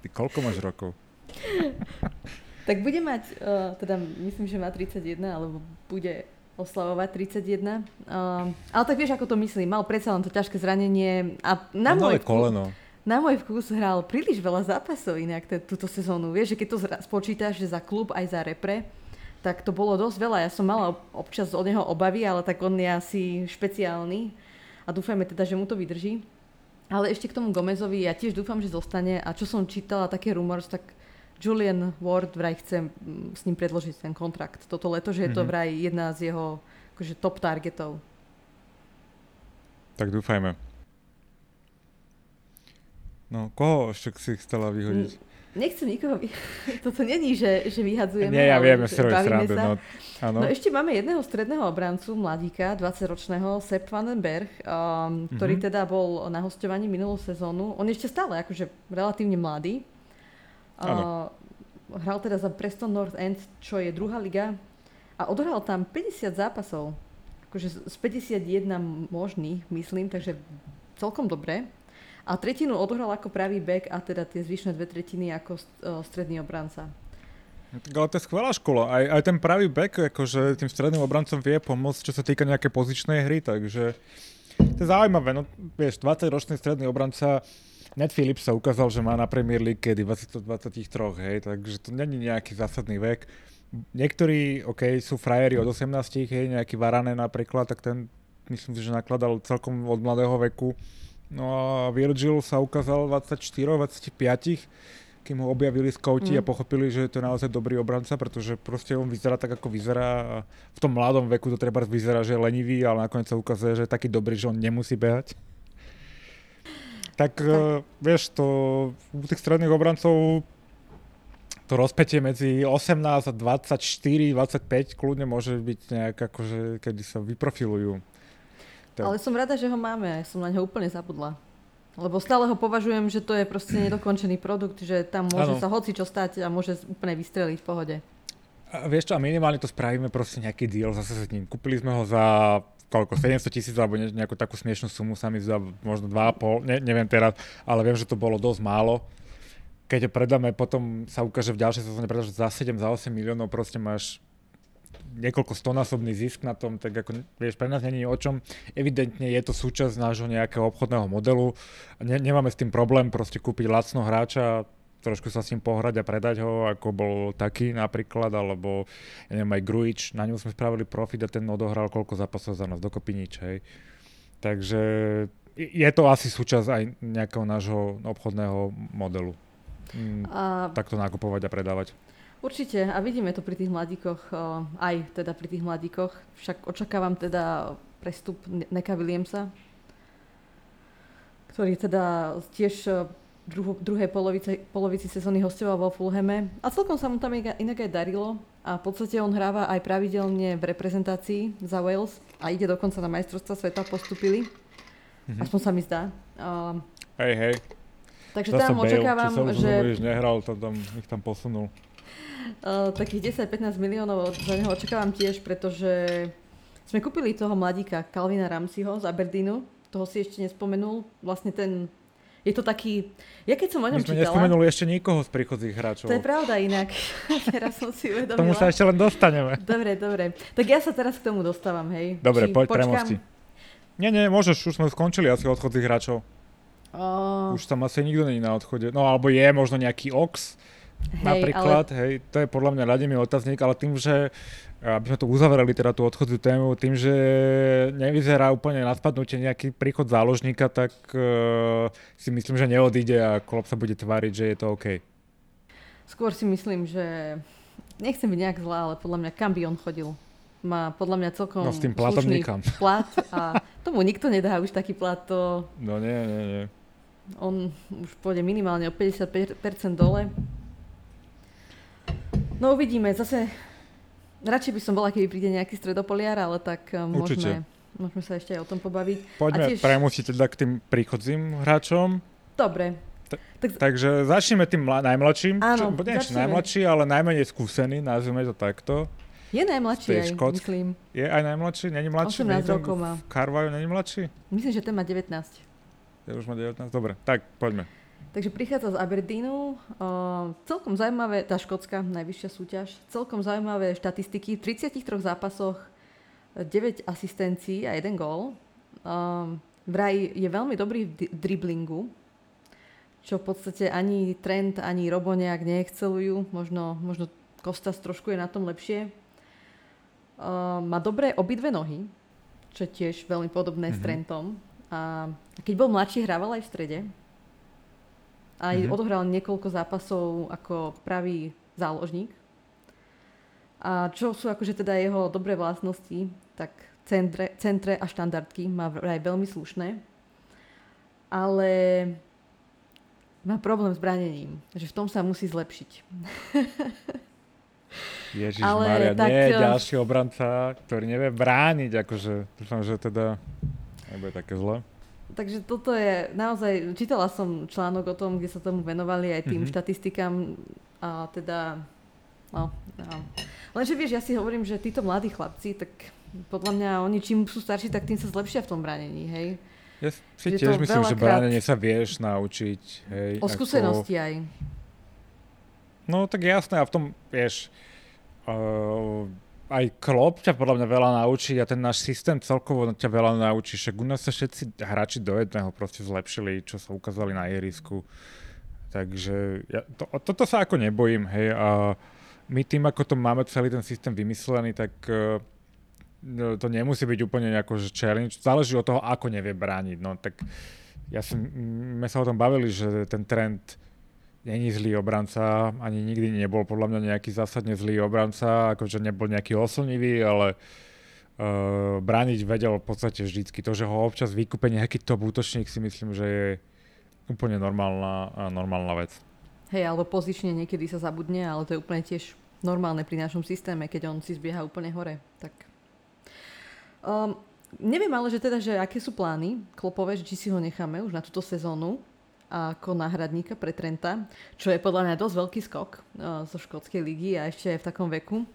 Ty koľko máš rokov? tak bude mať, uh, teda myslím, že má 31, alebo bude oslavovať 31. Uh, ale tak vieš, ako to myslím. Mal predsa len to ťažké zranenie a na môj koleno. Na môj vkus hral príliš veľa zápasov inak t- túto sezónu. Vieš, že keď to zra- spočítaš, že za klub aj za repre, tak to bolo dosť veľa. Ja som mala občas od neho obavy, ale tak on je asi špeciálny a dúfajme teda, že mu to vydrží. Ale ešte k tomu Gomezovi, ja tiež dúfam, že zostane a čo som čítala, také rumors, tak Julian Ward vraj chce mm, s ním predložiť ten kontrakt toto leto, že je to mhm. vraj jedna z jeho akože, top targetov. Tak dúfajme. No, koho ešte si chcela vyhodiť? Nechcem nikoho vy... Toto není, že, že vyhadzujeme. Nie, ja viem, že srandu, no, no ešte máme jedného stredného obrancu, mladíka, 20-ročného, Sepp Vandenberg, um, ktorý mm-hmm. teda bol na hostovaní minulú sezónu. On je ešte stále akože relatívne mladý. Uh, hral teda za Preston North End, čo je druhá liga. A odohral tam 50 zápasov. Akože z 51 možných, myslím, takže celkom dobre a tretinu odohral ako pravý back a teda tie zvyšné dve tretiny ako stredný obranca. Ale to je skvelá škola. Aj, aj ten pravý back, akože tým stredným obrancom vie pomôcť, čo sa týka nejakej pozičnej hry, takže to je zaujímavé. No, vieš, 20-ročný stredný obranca Ned Phillips sa ukázal, že má na Premier League kedy 20, 23, hej, takže to není nejaký zásadný vek. Niektorí, OK, sú frajeri od 18, hej, nejaký Varane napríklad, tak ten myslím si, že nakladal celkom od mladého veku No a Virgil sa ukázal 24, 25, kým ho objavili skauti mm. a pochopili, že to je naozaj dobrý obranca, pretože proste on vyzerá tak, ako vyzerá v tom mladom veku to treba vyzerá, že je lenivý, ale nakoniec sa ukazuje, že je taký dobrý, že on nemusí behať. Tak, tak. Uh, vieš, to u tých stredných obrancov to rozpetie medzi 18 a 24, 25 kľudne môže byť nejak akože, kedy sa vyprofilujú. Ale som rada, že ho máme. Ja som na neho úplne zabudla. Lebo stále ho považujem, že to je proste nedokončený produkt, že tam môže ano. sa hoci čo stať a môže úplne vystreliť v pohode. A vieš čo, a minimálne to spravíme proste nejaký deal zase s ním. Kúpili sme ho za koľko, 700 tisíc alebo nejakú takú smiešnú sumu sa mi za možno 2,5, ne, neviem teraz, ale viem, že to bolo dosť málo. Keď ho predáme, potom sa ukáže v ďalšej sezóne predáš za 7, za 8 miliónov, proste máš niekoľko stonásobný zisk na tom, tak ako, vieš, pre nás není o čom. Evidentne je to súčasť nášho nejakého obchodného modelu. Ne, nemáme s tým problém proste kúpiť lacno hráča, trošku sa s ním pohrať a predať ho, ako bol taký napríklad, alebo ja neviem, aj Gruič, na ňom sme spravili profit a ten odohral koľko zápasov za nás, dokopy nič, hej. Takže je to asi súčasť aj nejakého nášho obchodného modelu. Mm, a... Takto nakupovať a predávať. Určite a vidíme to pri tých mladíkoch, aj teda pri tých mladíkoch. Však očakávam teda prestup Neka Williamsa, ktorý teda tiež v druhej polovici, polovici sezóny hostoval vo Fulhame a celkom sa mu tam inak aj darilo a v podstate on hráva aj pravidelne v reprezentácii za Wales a ide dokonca na majstrovstva sveta, postupili. Mm-hmm. Aspoň sa mi zdá. hej, hej. Takže tam očakávam, že... Hovoríš, nehral, to tam, ich tam posunul. Uh, takých 10-15 miliónov za neho očakávam tiež, pretože sme kúpili toho mladíka Calvina Ramseyho z Aberdeenu, toho si ešte nespomenul. Vlastne ten, je to taký, ja keď som o ňom My sme čítala... nespomenuli ešte nikoho z príchodzích hráčov. To je pravda inak, teraz som si uvedomila. Tomu sa ešte len dostaneme. Dobre, dobre. Tak ja sa teraz k tomu dostávam, hej. Dobre, Či poď počkám... premosti. Nie, nie, môžeš, už sme skončili asi odchodzích hráčov. Uh... Už tam asi nikto není na odchode. No alebo je možno nejaký Ox, Hej, Napríklad, ale... hej, to je podľa mňa radimý otáznik, ale tým, že aby sme to uzavreli teda tú odchodzú tému, tým, že nevyzerá úplne na spadnutie nejaký príchod záložníka, tak uh, si myslím, že neodíde a Klopp sa bude tváriť, že je to OK. Skôr si myslím, že nechcem byť nejak zlá, ale podľa mňa kam by on chodil? Má podľa mňa celkom no, s tým platom nikam. plat a tomu nikto nedá už taký plat. To... No nie, nie, nie. On už pôjde minimálne o 50% dole No uvidíme, zase radšej by som bola, keby príde nejaký stredopoliar, ale tak uh, môžeme, môžeme sa ešte aj o tom pobaviť. Poďme tiež... premusiť teda k tým príchodzím hráčom. Dobre. Ta- tak... Takže začneme tým mla- najmladším. Áno, čo, nie, najmladší, ale najmenej skúsený, nazvime to takto. Je najmladší aj, myslím. Je aj najmladší? Není mladší? 18 rokov má. Carvajo není mladší? Myslím, že ten má 19. Ja už má 19, dobre. Tak, poďme. Takže prichádza z Aberdeenu. Uh, celkom zaujímavé, tá škótska najvyššia súťaž, celkom zaujímavé štatistiky. V 33 zápasoch 9 asistencií a 1 gól. Vraj je veľmi dobrý v driblingu. čo v podstate ani Trent, ani Robo nejak neexcelujú. Možno, možno Kostas trošku je na tom lepšie. Uh, má dobré obidve nohy, čo je tiež veľmi podobné mm-hmm. s mhm. Trentom. A keď bol mladší, hrával aj v strede. Aj mm-hmm. odohral niekoľko zápasov ako pravý záložník. A čo sú akože teda jeho dobré vlastnosti, tak centre, centre a štandardky má aj veľmi slušné. Ale má problém s branením, že v tom sa musí zlepšiť. Ježiš Ale tak... nie, eh, ďalší obranca, ktorý nevie brániť, akože dúfam, že teda nebude také zle. Takže toto je naozaj, čítala som článok o tom, kde sa tomu venovali aj tým mm-hmm. štatistikám a teda, no, no. Lenže vieš, ja si hovorím, že títo mladí chlapci, tak podľa mňa oni čím sú starší, tak tým sa zlepšia v tom bránení, hej. Ja si že tiež myslím, že bránenie sa vieš naučiť, hej. O skúsenosti ako... aj. No tak jasné, a v tom, vieš, uh, aj Klopp ťa podľa mňa veľa naučí a ten náš systém celkovo ťa veľa naučí. Však u nás sa všetci hráči do jedného proste zlepšili, čo sa ukázali na ihrisku. Takže ja, to, toto sa ako nebojím, hej. A my tým, ako to máme celý ten systém vymyslený, tak uh, to nemusí byť úplne nejako že challenge. Záleží od toho, ako nevie brániť. No tak ja som, my sa o tom bavili, že ten trend není zlý obranca, ani nikdy nebol podľa mňa nejaký zásadne zlý obranca, akože nebol nejaký oslnivý, ale uh, brániť vedel v podstate vždycky. To, že ho občas vykúpe nejaký top útočník si myslím, že je úplne normálna, normálna vec. Hej, alebo pozične niekedy sa zabudne, ale to je úplne tiež normálne pri našom systéme, keď on si zbieha úplne hore. Tak... Um, neviem ale, že teda, že aké sú plány klopové, či si ho necháme už na túto sezónu, ako náhradníka pre Trenta, čo je podľa mňa dosť veľký skok uh, zo škótskej ligy a ešte aj v takom veku.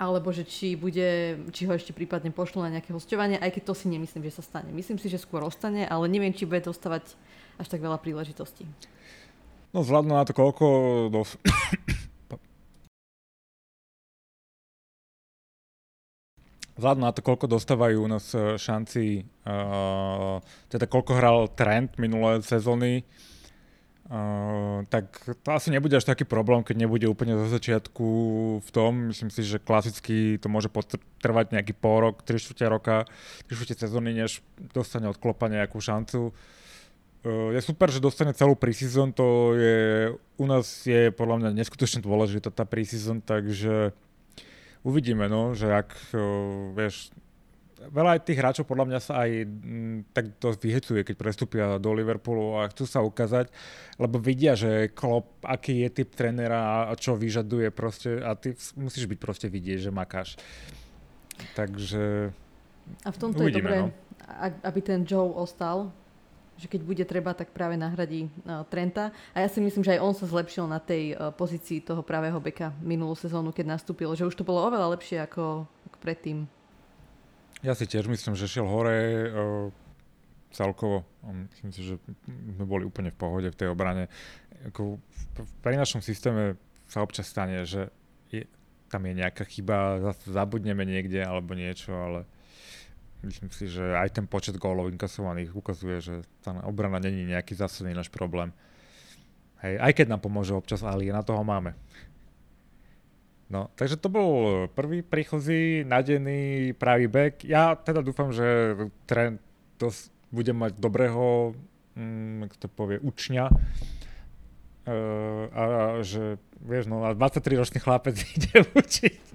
Alebo že či, bude, či ho ešte prípadne pošlo na nejaké hostovanie, aj keď to si nemyslím, že sa stane. Myslím si, že skôr ostane, ale neviem, či bude dostávať až tak veľa príležitostí. No vzhľadom na to, koľko dos- Vzhľadom na to, koľko dostávajú u nás e, šanci, uh, teda koľko hral Trent minulé sezóny, uh, tak to asi nebude až taký problém, keď nebude úplne zo začiatku v tom. Myslím si, že klasicky to môže potrvať nejaký pol rok, 3 čtvrte roka, 3 čtvrte sezóny, než dostane od klopa nejakú šancu. Uh, je super, že dostane celú preseason, to je, u nás je podľa mňa neskutočne dôležitá tá preseason, takže uvidíme, no, že ak, uh, vieš, veľa aj tých hráčov podľa mňa sa aj m, tak to vyhecuje, keď prestúpia do Liverpoolu a chcú sa ukázať, lebo vidia, že Klopp, aký je typ trénera a čo vyžaduje proste a ty musíš byť proste vidieť, že makáš. Takže A v tomto uvidíme, je dobré, no. aby ten Joe ostal, že keď bude treba, tak práve nahradí uh, Trenta. A ja si myslím, že aj on sa zlepšil na tej uh, pozícii toho pravého beka minulú sezónu, keď nastúpil. Že už to bolo oveľa lepšie ako, ako predtým. Ja si tiež myslím, že šiel hore uh, celkovo. Myslím si, že sme boli úplne v pohode v tej obrane. Ako pri našom systéme sa občas stane, že je, tam je nejaká chyba, zabudneme niekde alebo niečo, ale myslím si, že aj ten počet gólov inkasovaných ukazuje, že tá obrana není nejaký zásadný náš problém. Hej, aj keď nám pomôže občas Ali, na toho máme. No, takže to bol prvý príchozí, nadený pravý back. Ja teda dúfam, že trend dosť bude mať dobrého, mm, to povie, učňa Uh, a, a že, vieš, no, 23-ročný chlapec ide učiť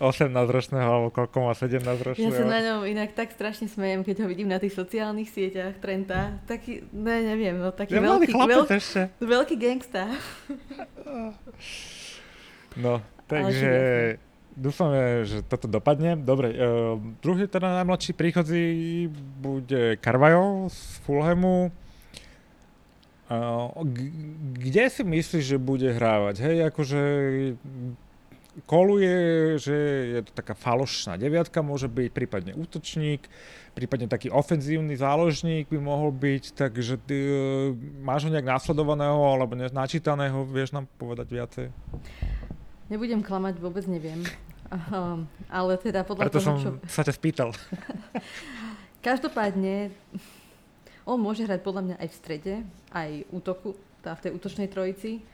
18-ročného, alebo koľko má 17-ročného. Ja sa na ňom inak tak strašne smejem, keď ho vidím na tých sociálnych sieťach Trenta. Taký, ne, neviem, no taký ja veľký, veľký, ešte. veľký gangsta. no, takže dúfame, že toto dopadne. Dobre, uh, druhý teda najmladší príchodzí bude Carvajo z Fulhamu kde si myslíš, že bude hrávať? Hej, akože koluje, že je to taká falošná deviatka, môže byť prípadne útočník, prípadne taký ofenzívny záložník by mohol byť, takže ty, uh, máš ho nejak následovaného alebo načítaného, vieš nám povedať viacej? Nebudem klamať, vôbec neviem. Uh, ale teda podľa Preto toho, som čo... sa ťa spýtal. Každopádne on môže hrať podľa mňa aj v strede, aj útoku, tá v tej útočnej trojici.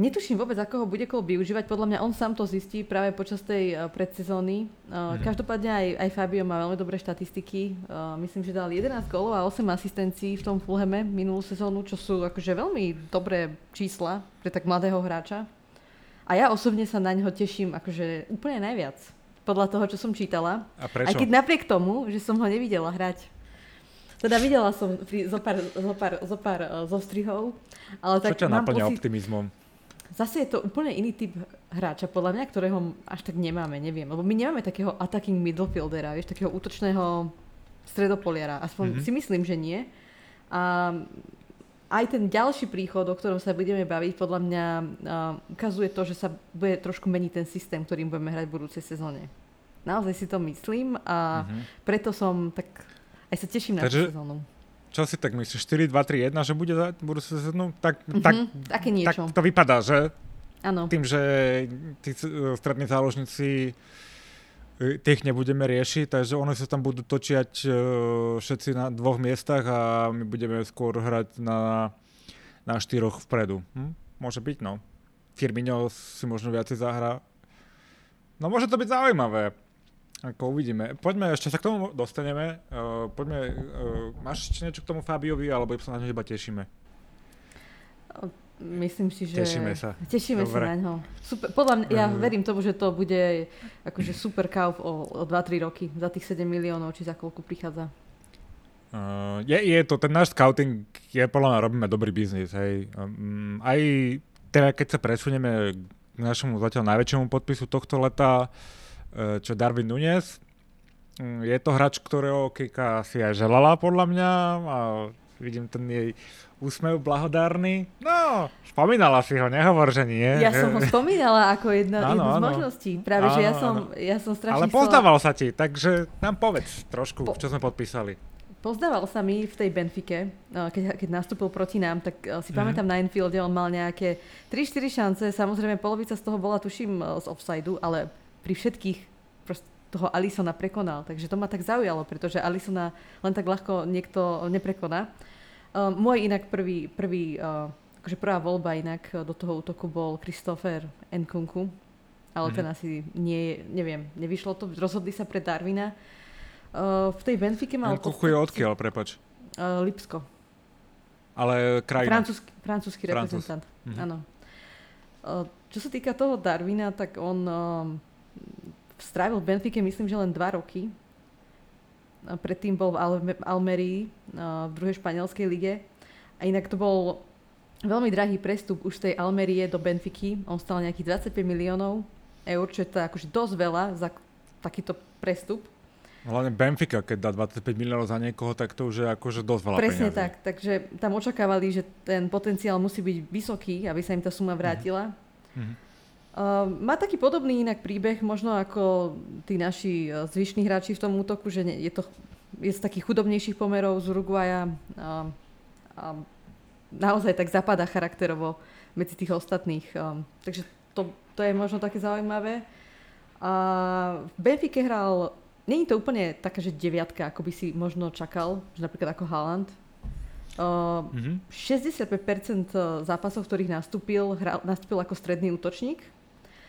Netuším vôbec, ako ho bude kol využívať. Podľa mňa on sám to zistí práve počas tej uh, predsezóny. Mm. Každopádne aj, aj Fabio má veľmi dobré štatistiky. Uh, myslím, že dal 11 gólov a 8 asistencií v tom Fulhame minulú sezónu, čo sú akože veľmi dobré čísla pre tak mladého hráča. A ja osobne sa na ňo teším akože úplne najviac. Podľa toho, čo som čítala. A prečo? Aj keď napriek tomu, že som ho nevidela hrať. Teda videla som zo pár, zo pár, zo pár uh, zostrihov. Ale tak čo ťa naplňa pocit, optimizmom? Zase je to úplne iný typ hráča, podľa mňa, ktorého až tak nemáme, neviem. Lebo my nemáme takého attacking midfieldera, vieš, takého útočného stredopoliara. Aspoň mm-hmm. si myslím, že nie. A aj ten ďalší príchod, o ktorom sa budeme baviť, podľa mňa uh, ukazuje to, že sa bude trošku meniť ten systém, ktorým budeme hrať v budúcej sezóne. Naozaj si to myslím a uh-huh. preto som tak aj sa teším na Takže, sezónu. Čo si tak myslíš? 4, 2, 3, 1, že bude za budúcu sezónu? Tak, uh-huh. tak, Také niečo. tak to vypadá, že? Áno. Tým, že tí strední záložníci E, tých nebudeme riešiť, takže oni sa tam budú točiať uh, všetci na dvoch miestach a my budeme skôr hrať na, na štyroch vpredu. Hm? Môže byť, no. Firmino si možno viacej zahra. No môže to byť zaujímavé. Ako uvidíme. Poďme, ešte sa k tomu dostaneme. Uh, poďme, uh, máš ešte niečo k tomu Fabiovi, alebo sa na neho iba tešíme? Myslím si, že... Tešíme sa. Tešíme Dobre. sa na ňo. Super, podľa mňa, ja mm. verím tomu, že to bude akože super kauf o, o 2-3 roky. Za tých 7 miliónov, či za koľko prichádza. Uh, je, je to, ten náš scouting, je podľa mňa robíme dobrý biznis, hej. Um, aj teda keď sa presunieme k našemu zatiaľ najväčšiemu podpisu tohto leta, uh, čo Darwin Nunes, um, je to hráč, ktorého Kika si aj želala podľa mňa a vidím ten jej úsmev blahodárny. No, spomínala si ho, nehovor, že nie. Ja som ho spomínala ako jedna, ano, jednu z ano. možností. Práve, ano, že ja som, ja som strašne Ale pozdával chcela... sa ti, takže nám povedz trošku, po... čo sme podpísali. Pozdával sa mi v tej Benfike, eh, keď, keď nastúpil proti nám, tak eh, si mm-hmm. pamätám na Enfielde, on mal nejaké 3-4 šance, samozrejme polovica z toho bola tuším eh, z offsideu, ale pri všetkých toho Alisona prekonal. Takže to ma tak zaujalo, pretože Alisona len tak ľahko niekto neprekoná. Uh, môj inak prvý, prvý uh, akože prvá voľba inak do toho útoku bol Christopher Nkunku, ale mm-hmm. ten asi nie, neviem, nevyšlo to, rozhodli sa pre Darwina. Uh, v tej Benfike mal... Nkunku je odkiaľ, prepač? Uh, Lipsko. Ale krajina. Francúzsky, francúzsky Francúz. reprezentant, mm-hmm. áno. Uh, čo sa týka toho Darwina, tak on uh, strávil v Benfike myslím, že len dva roky predtým bol v Almerii v druhej španielskej lige. A inak to bol veľmi drahý prestup už z tej Almerie do Benfiky. On stal nejakých 25 miliónov eur, čo je to akože dosť veľa za takýto prestup. Hlavne Benfica, keď dá 25 miliónov za niekoho, tak to už je akože dosť veľa Presne peniazí. tak, takže tam očakávali, že ten potenciál musí byť vysoký, aby sa im tá suma vrátila. Mm-hmm. Uh, má taký podobný inak príbeh, možno ako tí naši uh, zvyšní hráči v tom útoku, že je to je z takých chudobnejších pomerov z Uruguaja uh, a naozaj tak zapadá charakterovo medzi tých ostatných. Um, takže to, to je možno také zaujímavé. A v Benfica hral, není to úplne taká, že deviatka, ako by si možno čakal, že napríklad ako Haaland. Uh, mm-hmm. 65% zápasov, v ktorých nastúpil, hral, nastúpil ako stredný útočník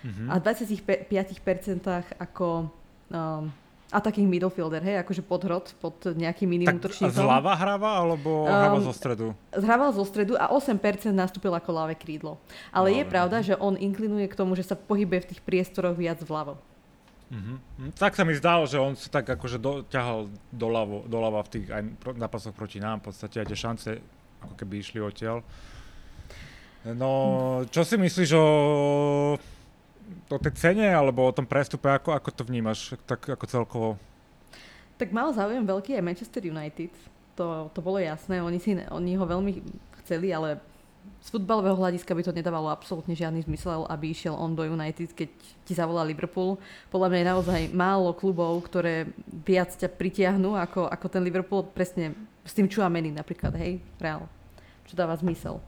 mm-hmm. a 25% ako um, takých midfielder, hej, akože podhrod, pod nejakým iným tak útočníkom. zľava hráva, alebo um, hráva zo stredu? Hrával zo stredu a 8% nastúpil ako ľavé krídlo. Ale no, je pravda, že on inklinuje k tomu, že sa pohybuje v tých priestoroch viac vľavo. Mm-hmm. Tak sa mi zdalo, že on sa tak akože doťahal doľavo, doľava v tých aj zápasoch proti nám, v podstate aj tie šance ako keby išli odtiaľ. No, čo si myslíš o o tej cene alebo o tom prestupe, ako, ako to vnímaš tak ako celkovo? Tak mal záujem veľký aj Manchester United. To, to bolo jasné. Oni, si, oni ho veľmi chceli, ale z futbalového hľadiska by to nedávalo absolútne žiadny zmysel, aby išiel on do United, keď ti zavolá Liverpool. Podľa mňa je naozaj málo klubov, ktoré viac ťa pritiahnu ako, ako ten Liverpool presne s tým Chuameni napríklad, hej, Real. Čo dáva zmysel.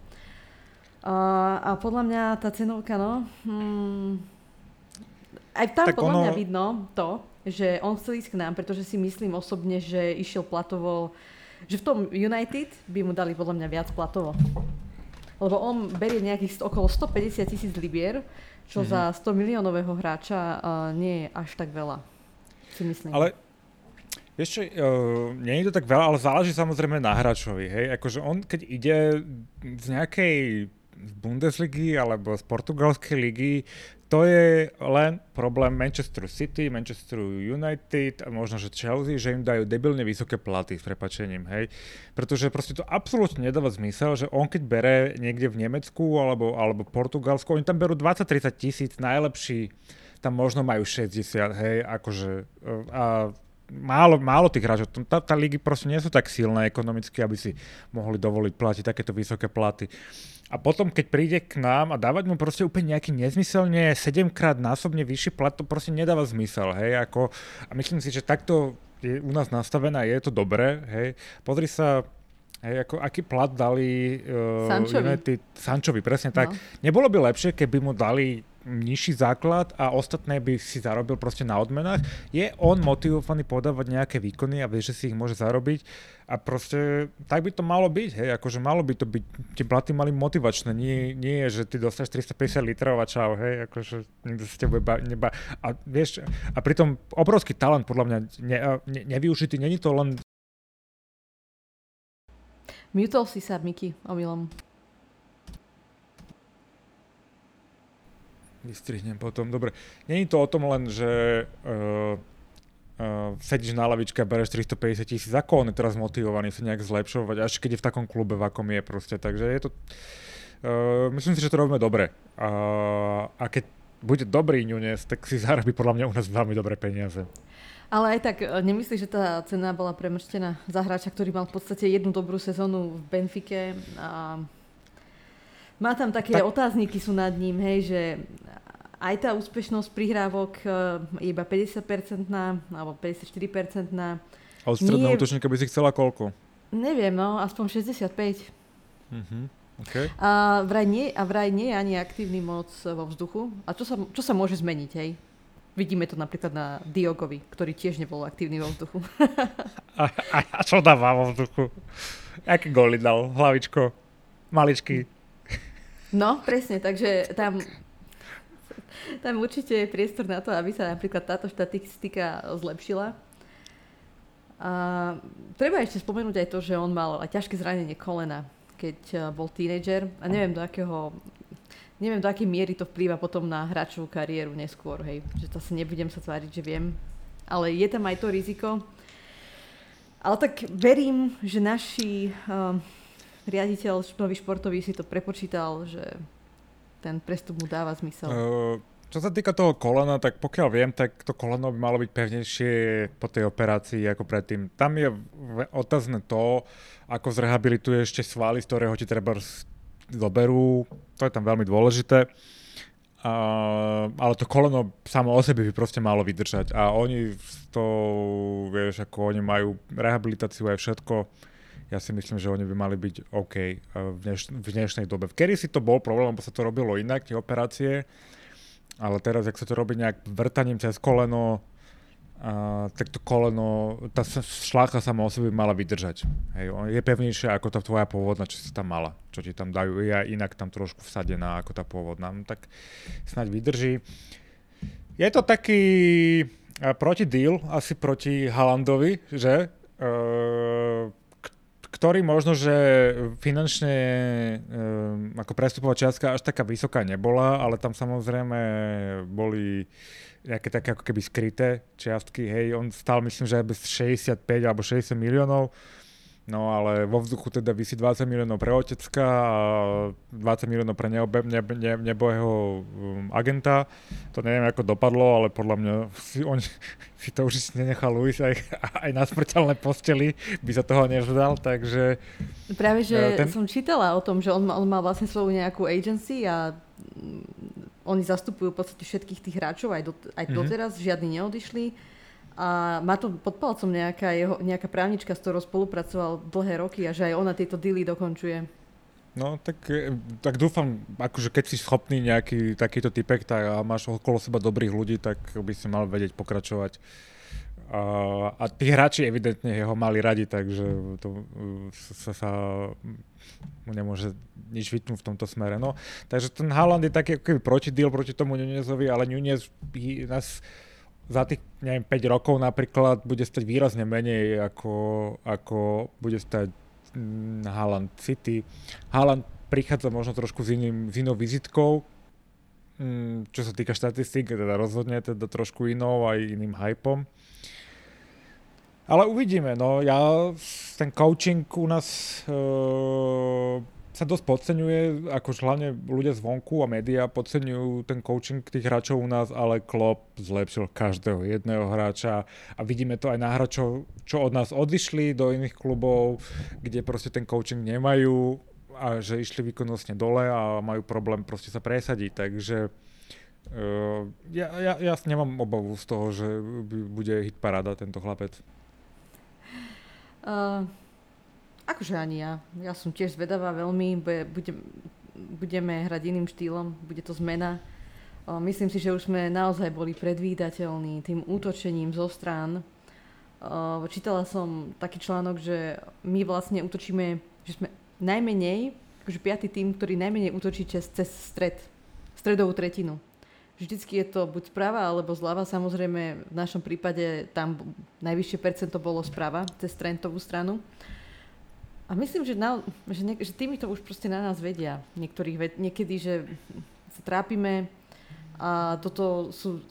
Uh, a podľa mňa tá cenovka, no, hmm, aj tam tak podľa ono... mňa vidno to, že on chcel ísť k nám, pretože si myslím osobne, že išiel platovo že v tom United by mu dali podľa mňa viac platovo. Lebo on berie nejakých okolo 150 tisíc libier, čo mm-hmm. za 100 miliónového hráča uh, nie je až tak veľa. Si myslím. Ale Vieš čo, uh, nie je to tak veľa, ale záleží samozrejme na hráčovi, hej. Akože on, keď ide z nejakej Bundesligy alebo z portugalskej ligy, to je len problém Manchester City, Manchester United a možno, že Chelsea, že im dajú debilne vysoké platy s prepačením, hej. Pretože proste to absolútne nedáva zmysel, že on keď bere niekde v Nemecku alebo, alebo Portugalsku, oni tam berú 20-30 tisíc, najlepší tam možno majú 60, hej, akože a málo, málo tých hráčov. Tá, tá ligy proste nie sú tak silné ekonomicky, aby si mohli dovoliť platiť takéto vysoké platy. A potom, keď príde k nám a dávať mu proste úplne nejaký nezmyselne 7 krát násobne vyšší plat, to proste nedáva zmysel, hej, ako, a myslím si, že takto je u nás nastavené a je to dobré, hej. Pozri sa, Hej, ako, aký plat dali uh, Sančovi. United, Sančovi, presne no. tak. Nebolo by lepšie, keby mu dali nižší základ a ostatné by si zarobil proste na odmenách. Je on motivovaný podávať nejaké výkony a vie, že si ich môže zarobiť a proste tak by to malo byť, hej, akože malo by to byť, tie platy mali motivačné, nie, nie je, že ty dostaneš 350 litrov a čau, hej, akože nikto sa tebe neba, a vieš, a pritom obrovský talent podľa mňa ne, ne, nevyužitý, není to len Mutol si sa, Miky, omylom. Vystrihnem potom, dobre. Není to o tom len, že uh, uh, sedíš na lavičke a bereš 350 tisíc, ako on je teraz motivovaný sa nejak zlepšovať, až keď je v takom klube, v akom je proste. Takže je to... Uh, myslím si, že to robíme dobre. Uh, a keď bude dobrý Nunes, tak si zarobí podľa mňa u nás veľmi dobré peniaze. Ale aj tak nemyslíš, že tá cena bola premrštená za hráča, ktorý mal v podstate jednu dobrú sezónu v Benfike a má tam také tak... otázniky sú nad ním, hej, že aj tá úspešnosť prihrávok je iba 50% alebo 54% A od stredného Nie... útočníka by si chcela koľko? Neviem, no, aspoň 65. Uh-huh. Okay. A, vraj nie, a vraj nie je ani aktívny moc vo vzduchu. A čo sa, čo sa môže zmeniť, hej? Vidíme to napríklad na Diogovi, ktorý tiež nebol aktívny vo vzduchu. a, a, a čo dáva vo vzduchu? Aké góly dal? Hlavičko? Maličký? No, presne, takže tam, tam určite je priestor na to, aby sa napríklad táto štatistika zlepšila. A treba ešte spomenúť aj to, že on mal ťažké zranenie kolena, keď eh, bol tínedžer a neviem do akého neviem do akej miery to vplýva potom na hráčovú kariéru neskôr, hej. Že to asi nebudem sa tváriť, že viem. Ale je tam aj to riziko. Ale tak verím, že naši uh, riaditeľ nový športový si to prepočítal, že ten prestup mu dáva zmysel. Uh, čo sa týka toho kolena, tak pokiaľ viem, tak to koleno by malo byť pevnejšie po tej operácii ako predtým. Tam je otázne to, ako zrehabilituje ešte svaly, z ktorého ti treba doberú. To je tam veľmi dôležité. Uh, ale to koleno samo o sebe by proste malo vydržať a oni to, vieš, ako oni majú rehabilitáciu aj všetko, ja si myslím, že oni by mali byť OK uh, v, dneš- v dnešnej dobe. Kedy si to bol problém, lebo sa to robilo inak, tie operácie, ale teraz, ak sa to robí nejak vrtaním cez koleno, uh, tak to koleno, tá šlácha sama o sebe mala vydržať. Hej, je pevnejšia ako tá tvoja pôvodná, čo si tam mala, čo ti tam dajú, je inak tam trošku vsadená ako tá pôvodná, no, tak snáď vydrží. Je to taký uh, proti deal asi proti Halandovi, že? Uh, ktorý možno, že finančne um, ako prestupová čiastka až taká vysoká nebola, ale tam samozrejme boli nejaké také ako keby skryté čiastky, hej, on stal myslím, že bez 65 alebo 60 miliónov, No ale vo vzduchu teda vysí 20 miliónov pre otecka a 20 miliónov pre neobe, ne, ne, nebohého um, agenta. To neviem, ako dopadlo, ale podľa mňa si, on si to už nenechal Luis aj, aj na smrteľné posteli, by sa toho nevzdal, takže... Práve, že ten... som čítala o tom, že on, on mal vlastne svoju nejakú agency a mm, oni zastupujú v podstate všetkých tých hráčov, aj, do, aj mm-hmm. doteraz, žiadni neodišli a má to pod palcom nejaká, jeho, nejaká právnička, s ktorou spolupracoval dlhé roky a že aj ona tieto dily dokončuje. No, tak, e, tak dúfam, akože keď si schopný nejaký takýto typek tak, a máš okolo seba dobrých ľudí, tak by si mal vedieť pokračovať A, a tí hráči evidentne ho mali radi, takže to sa, sa mu nemôže nič vytnúť v tomto smere. No, takže ten Haaland je taký ako protidíl proti tomu Nunezovi, ale Nunez nás za tých, neviem, 5 rokov napríklad bude stať výrazne menej, ako, ako bude stať mm, Haaland City. Haaland prichádza možno trošku s, iným, s inou vizitkou, mm, čo sa týka štatistík, teda rozhodne teda trošku inou aj iným hypom. Ale uvidíme, no ja ten coaching u nás uh, sa dosť podceňuje, akože hlavne ľudia zvonku a médiá podceňujú ten coaching tých hráčov u nás, ale Klopp zlepšil každého jedného hráča a vidíme to aj na hráčov, čo od nás odišli do iných klubov, kde proste ten coaching nemajú a že išli výkonnostne dole a majú problém proste sa presadiť, takže uh, ja, ja, ja nemám obavu z toho, že bude hit paráda tento chlapec. Uh, Akože ani ja. Ja som tiež zvedavá veľmi. Budem, budeme hrať iným štýlom, bude to zmena. Myslím si, že už sme naozaj boli predvídateľní tým útočením zo strán. Čítala som taký článok, že my vlastne útočíme, že sme najmenej, akože piatý tým, ktorý najmenej útočí cez, cez stred, stredovú tretinu. Vždycky je to buď správa alebo zľava. Samozrejme, v našom prípade tam najvyššie percento bolo správa, cez trendovú stranu. A myslím, že, na, že, ne, že tými už proste na nás vedia. Niektorých ved, niekedy, že sa trápime a toto sú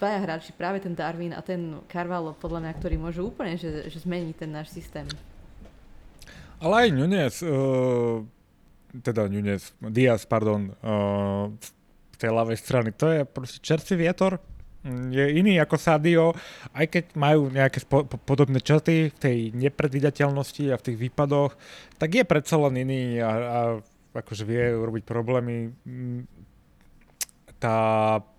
dvaja hráči, práve ten Darwin a ten Carvalho, podľa mňa, ktorí môžu úplne že, že zmeniť ten náš systém. Ale aj Nunez, uh, teda Nunez, Diaz, pardon, uh, z tej ľavej strany, to je proste čerstvý vietor, je iný ako Sadio, aj keď majú nejaké spo- podobné črty v tej nepredvídateľnosti a v tých výpadoch, tak je predsa len iný a, a akože vie urobiť problémy. Tá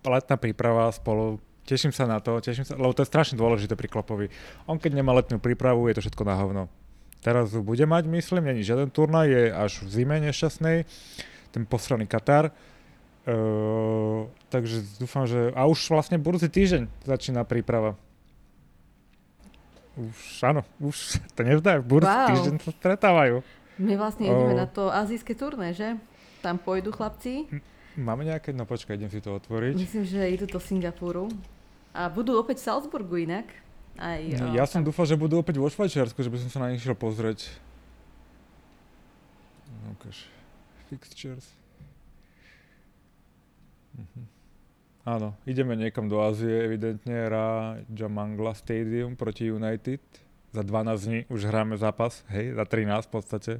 letná príprava spolu, teším sa na to, teším sa, lebo to je strašne dôležité pri Klopovi. On keď nemá letnú prípravu, je to všetko na hovno. Teraz bude mať, myslím, není žiaden turnaj, je až v zime nešťastnej, ten posraný Katar Uh, takže dúfam, že... A už vlastne budúci týždeň začína príprava. Už, áno, už to nevzdá, budúci wow. týždeň sa stretávajú. My vlastne ideme uh, na to azijské turné, že? Tam pôjdu chlapci. Máme nejaké? No počkaj, idem si to otvoriť. Myslím, že idú do Singapuru. A budú opäť v Salzburgu inak. Aj, no, ja som tam... dúfal, že budú opäť vo Švajčiarsku, že by som sa na nich šiel pozrieť. No, ukáž. Fixtures. Uh-huh. Áno, ideme niekam do Ázie, evidentne, Raja Mangla Stadium proti United. Za 12 dní už hráme zápas, hej, za 13 v podstate.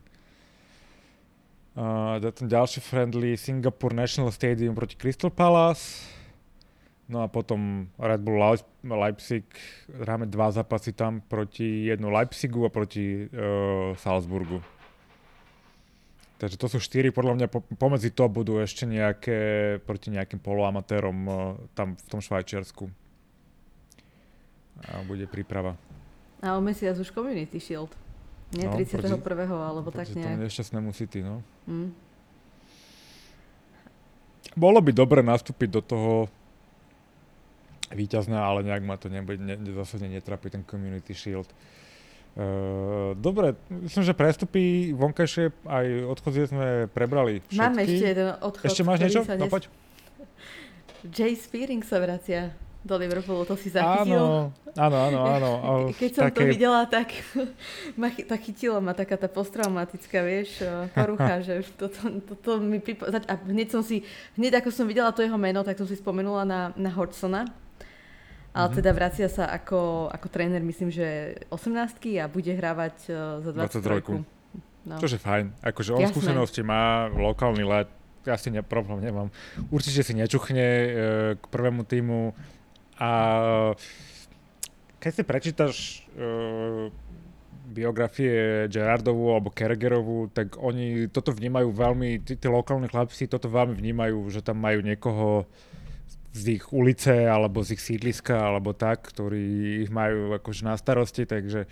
Uh, ten ďalší friendly Singapore National Stadium proti Crystal Palace. No a potom Red Bull Leipzig, hráme dva zápasy tam proti jednu Leipzigu a proti uh, Salzburgu. Takže to sú štyri, podľa mňa pomedzi to budú ešte nejaké, proti nejakým poloamatérom uh, tam v tom Švajčiarsku. A bude príprava. A o mesiac už Community Shield. Nie no, 31. Proti, alebo tak nejak. Proti nešťastnému City, no. Mm. Bolo by dobre nastúpiť do toho víťazná, ale nejak ma to nebude, ne, zase netrapí ten Community Shield. Uh, dobre, myslím, že prestupy vonkajšie aj odchodzie sme prebrali všetky. Máme ešte jeden odchod. Ešte máš niečo? Nes... No poď. Jay Spearing sa vracia do Liverpoolu, to si zachytil? Áno, áno, áno. áno. Keď som také... to videla, tak ma, tak chytila ma taká tá posttraumatická, vieš, porucha, že toto, toto mi pripo... A hneď som si, hneď ako som videla to jeho meno, tak som si spomenula na, na Hodgsona, ale mhm. teda vracia sa ako, ako tréner, myslím, že 18 a bude hrávať uh, za 23. 23. No. Čože fajn. Akože on Jasné. skúsenosti má, lokálny let, ja si ne, problém nemám. Určite si nečuchne uh, k prvému týmu a keď si prečítaš uh, biografie Gerardovu alebo Kergerovu, tak oni toto vnímajú veľmi, tí, tí lokálni chlapci toto veľmi vnímajú, že tam majú niekoho z ich ulice alebo z ich sídliska alebo tak, ktorí ich majú akože na starosti, takže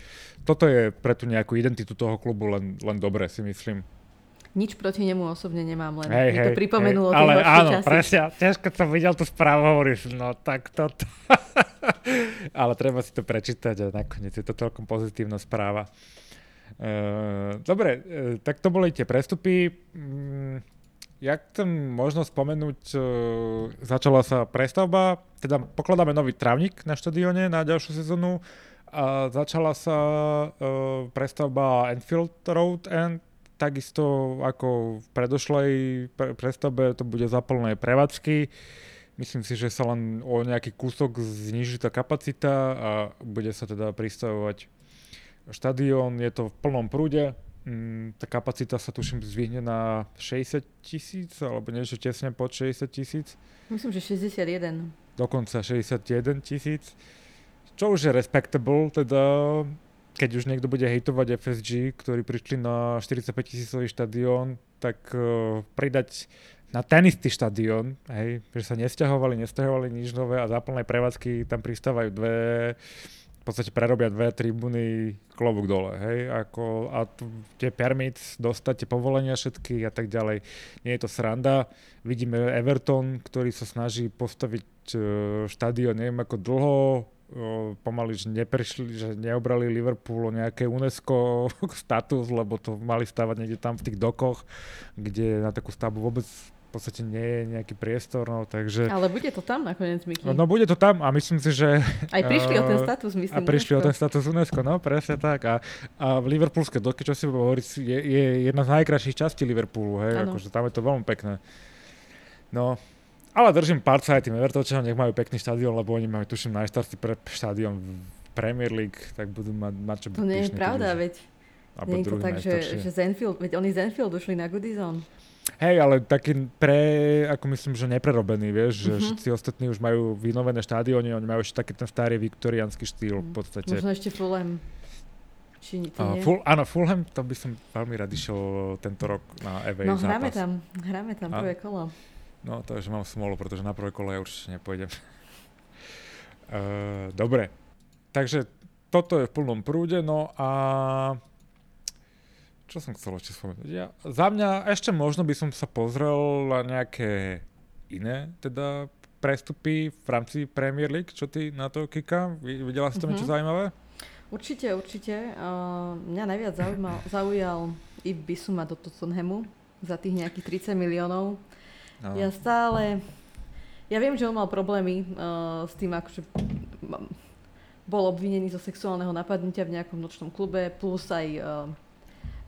toto je pre tú nejakú identitu toho klubu len, len dobre si myslím. Nič proti nemu osobne nemám, len hej, mi to hej, pripomenulo hej, Ale áno, časy. presne, tiež keď som videl tú správu, hovoríš, no tak toto. ale treba si to prečítať a nakoniec je to celkom pozitívna správa. Uh, dobre, uh, tak to boli tie prestupy. Ja chcem možno spomenúť, uh, začala sa prestavba, teda pokladáme nový trávnik na štadióne na ďalšiu sezónu a začala sa uh, prestavba Enfield Road End, takisto ako v predošlej pre- prestavbe to bude za plné prevádzky. Myslím si, že sa len o nejaký kúsok zniží tá kapacita a bude sa teda pristavovať štadión. Je to v plnom prúde. Mm, tá kapacita sa tuším zvihne na 60 tisíc alebo niečo tesne pod 60 tisíc. Myslím, že 61. Dokonca 61 tisíc. Čo už je respectable, teda keď už niekto bude hejtovať FSG, ktorí prišli na 45 tisícový štadión, tak uh, pridať na ten istý štadión, hej, že sa nesťahovali, nesťahovali nič nové a za plné prevádzky tam pristávajú dve, v podstate prerobia dve tribúny klobúk dole, hej, ako, a tie permits, dostať tie povolenia všetky a tak ďalej. Nie je to sranda. Vidíme Everton, ktorý sa snaží postaviť uh, štadión, neviem ako dlho, pomaly, že neprišli, že neobrali Liverpool o nejaké UNESCO status, lebo to mali stavať niekde tam v tých dokoch, kde na takú stavbu vôbec podstate nie je nejaký priestor, no takže... Ale bude to tam nakoniec, Miky. No, no bude to tam a myslím si, že... Aj prišli uh, o ten status, myslím. A prišli UNESCO. o ten status UNESCO, no presne tak. A, a v Liverpoolské doky, čo si hovoriť, je, je jedna z najkrajších častí Liverpoolu, hej, akože tam je to veľmi pekné. No, ale držím palce aj tým Evertončanom, nech majú pekný štadión, lebo oni majú, tuším, najstarší pre štadión v Premier League, tak budú mať, mať čo To nie je pravda, veď. Nie je to tak, že, že Zenfield, veď oni Zenfield ušli na Goodison. Hej, ale taký pre, ako myslím, že neprerobený, vieš, mm-hmm. že mhm. všetci ostatní už majú vynovené štádióny, oni majú ešte taký ten starý viktoriánsky štýl v podstate. Možno ešte Fulham. Či to uh, full, áno, Fulham, to by som veľmi rád išiel tento rok na EVA No hráme zápas. tam, hráme tam prvé kolo. No, takže mám smolu, pretože na prvé kolo ja určite nepôjdem. uh, dobre, takže toto je v plnom prúde, no a čo som chcel ešte spomenúť? Ja, za mňa ešte možno by som sa pozrel na nejaké iné teda prestupy v rámci Premier League. Čo ty na to, Kika? Videla si tam mm-hmm. niečo zaujímavé? Určite, určite. Uh, mňa najviac zaujímal, zaujal i Bisuma do Tottenhamu za tých nejakých 30 miliónov. No. Ja stále... Ja viem, že on mal problémy uh, s tým, akože bol obvinený zo sexuálneho napadnutia v nejakom nočnom klube, plus aj uh,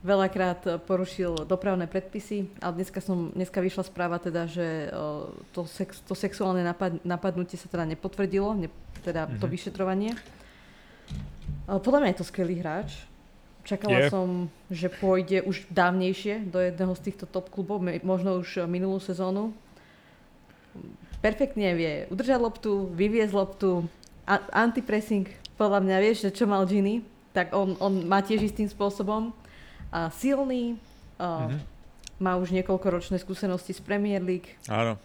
veľakrát porušil dopravné predpisy, ale dneska, som, dneska vyšla správa teda, že to, sex, to sexuálne napad, napadnutie sa teda nepotvrdilo, ne, teda mm-hmm. to mhm. vyšetrovanie. Podľa mňa je to skvelý hráč. Čakala yeah. som, že pôjde už dávnejšie do jedného z týchto top klubov, možno už minulú sezónu. Perfektne vie udržať loptu, vyviezť loptu, a- antipressing, podľa mňa vieš, že čo mal Gini, tak on, on má tiež istým spôsobom. A silný, a mm-hmm. má už niekoľkoročné skúsenosti z Premier League. Áno.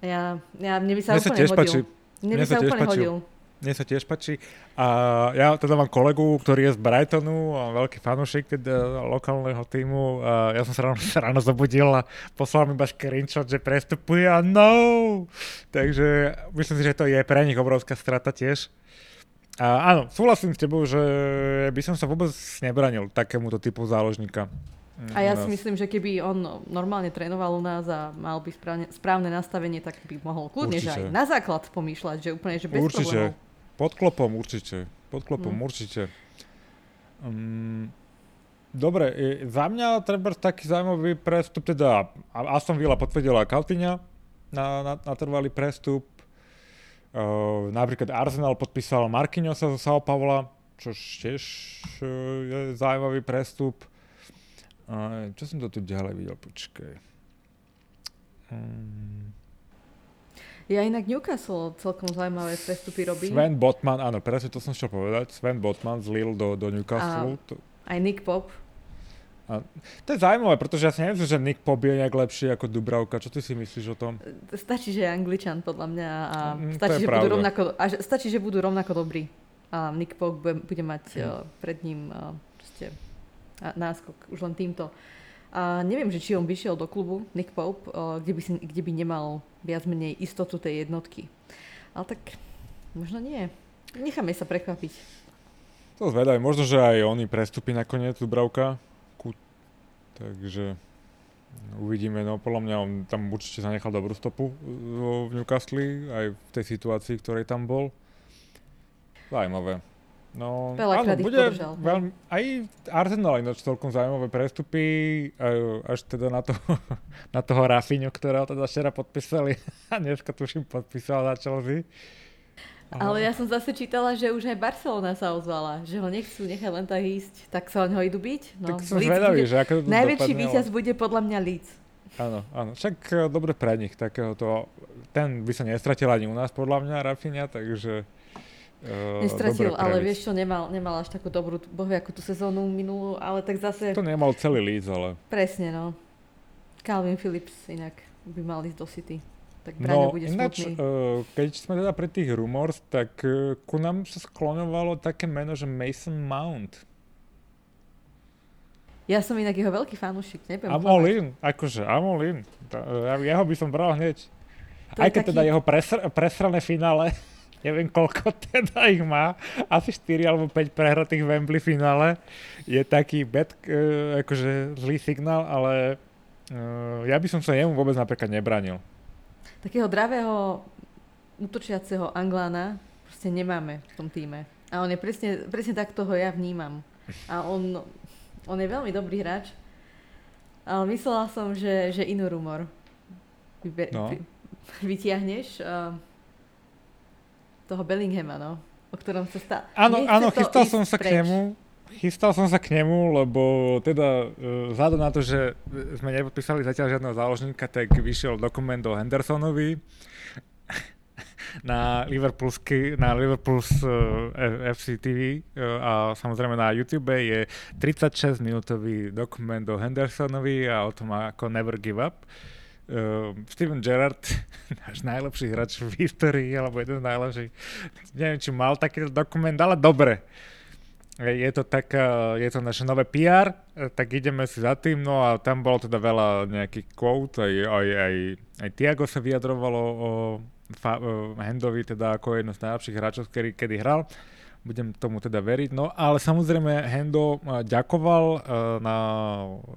Ja, ja, mne by sa mne úplne sa tiež hodil. Páči. Mne, mne by sa, sa úplne hodil. Mne sa tiež páči. A ja teda mám kolegu, ktorý je z Brightonu, a veľký fanúšik teda lokálneho týmu. A ja som sa ráno, ráno zobudil a poslal mi iba screenshot, že prestupuje a no! Takže myslím si, že to je pre nich obrovská strata tiež. A áno, súhlasím s tebou, že by som sa vôbec nebranil takémuto typu záložníka. A ja si myslím, že keby on normálne trénoval u nás a mal by správne, správne nastavenie, tak by mohol kľudne, že aj na základ pomýšľať, že úplne, že bez Určite. problémov. Pod klopom určite. Pod klopom hmm. určite. Um, dobre, e, za mňa treba taký zaujímavý prestup, teda Aston Villa potvrdila Kaltiňa na, na, na trvalý prestup. Uh, napríklad Arsenal podpísal Marquinhosa zo Sao Paula, čo tiež uh, je zaujímavý prestup. Uh, čo som to tu ďalej videl? Počkaj. Um, ja inak Newcastle celkom zaujímavé prestupy robí. Sven Botman, áno, presne to som chcel povedať. Sven Botman z Lille do, do Newcastle. A, aj Nick Pop. A, to je zaujímavé, pretože ja si nemyslím, že Nick Pop je nejak lepší ako Dubravka. Čo ty si myslíš o tom? Stačí, že je angličan, podľa mňa. A mm, stačí, že budú rovnako, a stačí, že budú rovnako dobrí. A Nick Pop bude, bude mať mm. uh, pred ním uh, proste, náskok už len týmto. A neviem, že či on vyšiel do klubu, Nick Pope, kde by, si, kde by nemal viac menej istotu tej jednotky. Ale tak možno nie. Necháme sa prekvapiť. To zvedaj, možno, že aj oni prestupí nakoniec Dubravka. Takže uvidíme, no podľa mňa on tam určite zanechal dobrú stopu v Newcastle, aj v tej situácii, ktorej tam bol. Zajímavé. No, áno, bude veľmi, aj Arsenal ináč celkom zaujímavé prestupy, až teda na, to, na toho Rafinho, ktorého teda včera podpísali a dneska tuším podpísal za Chelsea. Ale ja som zase čítala, že už aj Barcelona sa ozvala, že ho nechcú nechať len tak ísť, tak sa o ho idú byť. No, tak som zvedavý, že ako to Najväčší víťaz bude podľa mňa Leeds. Áno, áno, však e, dobre pre nich, takéhoto, ten by sa nestratil ani u nás podľa mňa, Rafinha, takže Uh, Nestratil, ale vieš čo, nemal, nemal až takú dobrú, bohvie ako tú sezónu minulú, ale tak zase... To nemal celý líc, ale... Presne, no. Calvin Phillips inak by mal ísť do City. Tak Braňo no, bude ináč, uh, keď sme teda pri tých rumors, tak uh, ku nám sa skloňovalo také meno, že Mason Mount. Ja som inak jeho veľký fanúšik, neviem. I'm all in, akože, I'm all in. Ja, jeho by som bral hneď. To Aj keď taký... teda jeho presr- presrané finále neviem koľko teda ich má, asi 4 alebo 5 prehratých v Wembley finále. Je taký bad, uh, akože zlý signál, ale uh, ja by som sa jemu vôbec napríklad nebranil. Takého dravého útočiaceho Anglána proste nemáme v tom týme. A on je presne, presne tak toho ja vnímam. A on, on je veľmi dobrý hráč, ale myslela som, že, že inú rumor vybe- no. vytiahneš. Uh, toho Bellinghama, no, o ktorom sa stále... Áno, áno, chystal som sa preč. k nemu, chystal som sa k nemu, lebo teda uh, vzhľadom na to, že sme nepodpísali zatiaľ žiadneho záložníka, tak vyšiel dokument o Hendersonovi na Liverpoolsky, na Liverpool's uh, FC TV uh, a samozrejme na YouTube je 36 minútový dokument o Hendersonovi a o tom, ako never give up. Uh, uh, Steven Gerrard, náš najlepší hráč v histórii, alebo jeden z najlepších, neviem, či mal taký dokument, ale dobre. Je to tak, je to naše nové PR, tak ideme si za tým, no a tam bolo teda veľa nejakých quote, aj, aj, aj, aj Tiago sa vyjadrovalo o fa, Hendovi, teda ako jedno z najlepších hráčov, ktorý kedy hral budem tomu teda veriť. No ale samozrejme Hendo eh, ďakoval na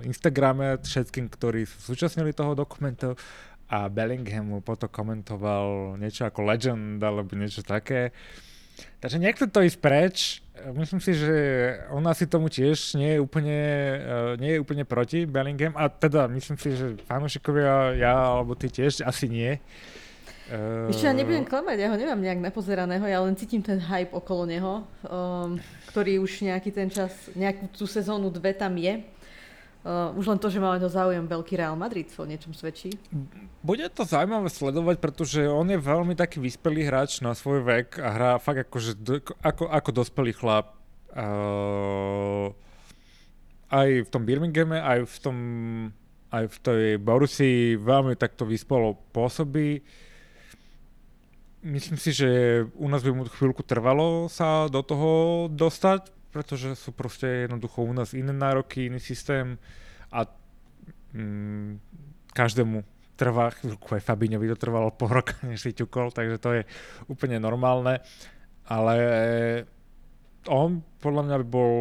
Instagrame všetkým, ktorí súčasnili toho dokumentu a Bellingham mu potom komentoval niečo ako legend alebo niečo také. Takže nechce to ísť preč. Myslím si, že on asi tomu tiež nie je úplne, uh, nie je úplne proti Bellingham a teda myslím si, že fanúšikovia, ja alebo ty tiež asi nie. Uh... Ešte ja nebudem klamať, ja ho nemám nejak napozeraného, ja len cítim ten hype okolo neho, um, ktorý už nejaký ten čas, nejakú tú sezónu dve tam je. Uh, už len to, že máme to záujem veľký Real Madrid, o niečom svedčí. Bude to zaujímavé sledovať, pretože on je veľmi taký vyspelý hráč na svoj vek a hrá fakt akože, ako, ako dospelý chlap. Uh, aj v tom Birminghame, aj v tom aj v tej Borussii veľmi takto vyspelo pôsobí. Myslím si, že u nás by mu chvíľku trvalo sa do toho dostať, pretože sú proste jednoducho u nás iné nároky, iný systém a mm, každému trvá aj Fabíňovi to trvalo po roka, než si ťukol, takže to je úplne normálne, ale on podľa mňa by bol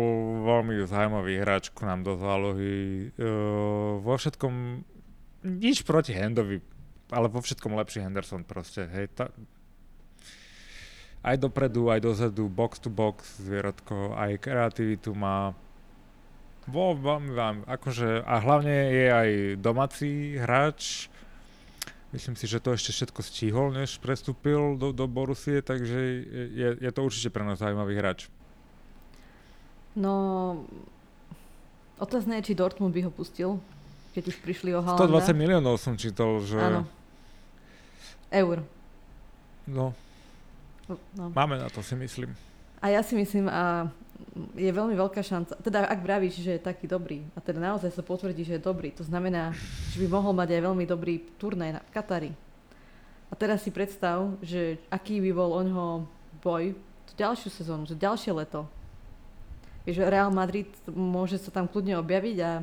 veľmi zaujímavý hráč k nám do zálohy. Uh, vo všetkom, nič proti Hendovi, ale vo všetkom lepší Henderson proste. Hej, ta, aj dopredu, aj dozadu, box to box zvieratko, aj kreativitu má. Vo, vám, vám, akože, a hlavne je aj domáci hráč, Myslím si, že to ešte všetko stíhol, než prestúpil do, do Borusie, takže je, je to určite pre nás zaujímavý hráč. No, otázne je, či Dortmund by ho pustil, keď už prišli o Halanda. 120 miliónov som čítal, že... Áno. Eur. No, No. Máme na to, si myslím. A ja si myslím, a je veľmi veľká šanca, teda ak vravíš, že je taký dobrý, a teda naozaj sa potvrdí, že je dobrý, to znamená, že by mohol mať aj veľmi dobrý turnaj na Katari. A teraz si predstav, že aký by bol oňho boj tú ďalšiu sezónu, že ďalšie leto. Vieš, Real Madrid môže sa tam kľudne objaviť a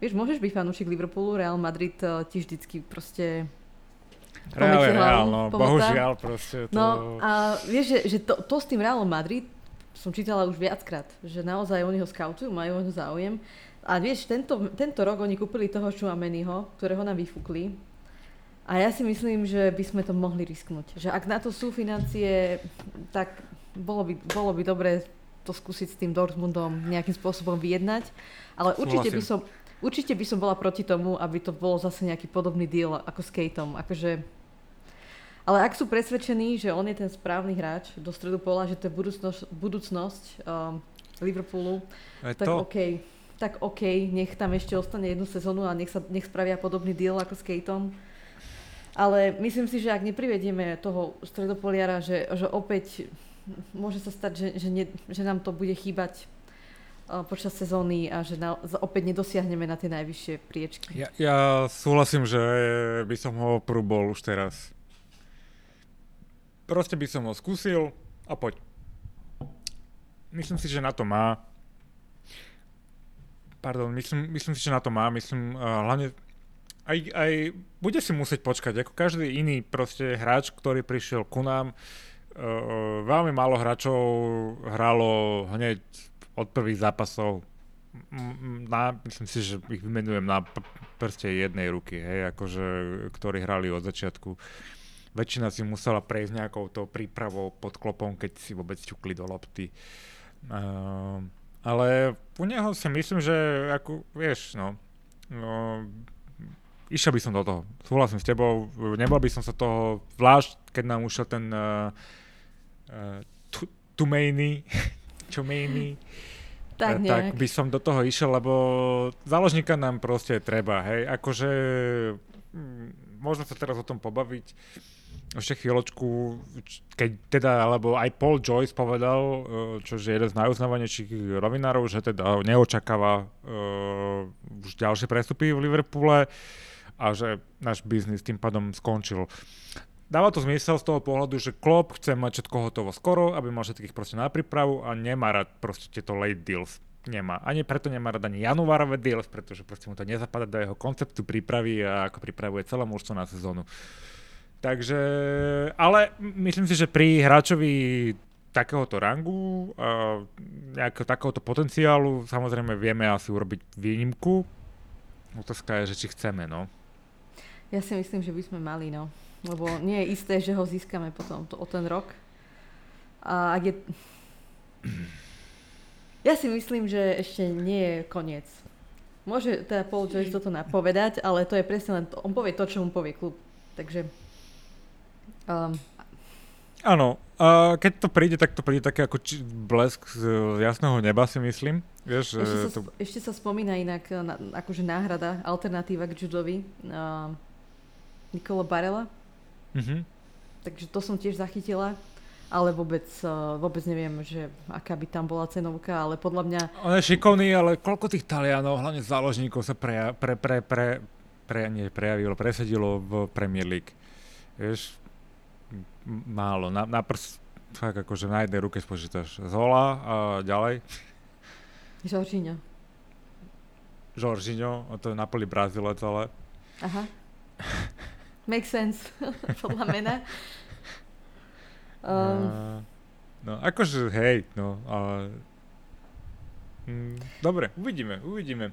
vieš, môžeš byť fanúšik Liverpoolu, Real Madrid uh, ti vždycky proste Real je Real, no, bohužiaľ proste to... No a vieš, že, že to, to s tým Realom Madrid som čítala už viackrát, že naozaj oni ho skautujú, majú ho záujem. A vieš, tento, tento rok oni kúpili toho Čuameniho, ktorého nám vyfúkli. A ja si myslím, že by sme to mohli risknúť. Že ak na to sú financie, tak bolo by, bolo by dobre to skúsiť s tým Dortmundom nejakým spôsobom vyjednať. Ale určite by som, určite by som bola proti tomu, aby to bolo zase nejaký podobný deal ako s Kateom. Akože ale ak sú presvedčení, že on je ten správny hráč do stredu pola, že to je budúcnosť, budúcnosť um, Liverpoolu, je tak to... OK. Tak OK, nech tam ešte ostane jednu sezónu a nech, sa, nech spravia podobný deal ako s Kateom. Ale myslím si, že ak neprivedieme toho stredopoliara, že, že opäť môže sa stať, že, že, ne, že nám to bude chýbať uh, počas sezóny a že na, opäť nedosiahneme na tie najvyššie priečky. Ja, ja súhlasím, že by som ho prúbol už teraz. Proste by som ho skúsil a poď. Myslím si, že na to má. Pardon, myslím, myslím si, že na to má. Myslím, uh, hlavne aj, aj bude si musieť počkať, ako každý iný proste hráč, ktorý prišiel ku nám. Uh, veľmi málo hráčov hralo hneď od prvých zápasov. Na, myslím si, že ich vymenujem na prste jednej ruky, hej, akože, ktorí hrali od začiatku. Uh, väčšina si musela prejsť nejakou tou prípravou pod klopom, keď si vôbec ťukli do lopty. Uh, ale u neho si myslím, že ako, vieš, no, no išiel by som do toho. Súhlasím s tebou, nebol by som sa toho, zvlášť keď nám ušiel ten uh, uh, Tumejny, Čomejny, tak, tak by som do toho išiel, lebo záložníka nám proste treba, hej, akože mm, môžeme sa teraz o tom pobaviť ešte chvíľočku, keď teda, alebo aj Paul Joyce povedal, e, čo je jeden z najuznávanejších rovinárov, že teda neočakáva uh, už ďalšie prestupy v Liverpoole a že náš biznis tým pádom skončil. Dáva to zmysel z toho pohľadu, že Klopp chce mať všetko hotovo skoro, aby mal všetkých proste na prípravu a nemá rád proste tieto late deals. Nemá. Ani preto nemá rád ani januárové deals, pretože proste mu to nezapadá do jeho konceptu prípravy a ako pripravuje celé mužstvo na sezónu. Uh, Takže, ale myslím si, že pri hráčovi takéhoto rangu, a nejakého takéhoto potenciálu, samozrejme vieme asi urobiť výnimku. Otázka je, že či chceme, no. Ja si myslím, že by sme mali, no. Lebo nie je isté, že ho získame potom to, o ten rok. A ak je... Ja si myslím, že ešte nie je koniec. Môže teda Paul Joyce toto napovedať, ale to je presne len to. On povie to, čo mu povie klub. Takže Um, Áno, a keď to príde, tak to príde také ako či, blesk z jasného neba, si myslím. Vieš, ešte, sa, to... ešte sa spomína inak na, akože náhrada, alternatíva k Judovi uh, Nikola Barela. Mm-hmm. Takže to som tiež zachytila, ale vôbec, uh, vôbec neviem, že aká by tam bola cenovka, ale podľa mňa... On je šikovný, ale koľko tých Talianov, hlavne záložníkov sa pre, pre, pre, pre, pre, nie, prejavilo, presedilo v Premier League. Vieš, málo. Na, na prst, fakt akože na jednej ruke spočítaš Zola a ďalej. Žoržíňo. Žoržíňo, to je Napoli Brazilec, ale... Aha. Make sense, podľa mena. Um. Uh, no, akože hej, no, ale... Mm, dobre, uvidíme, uvidíme.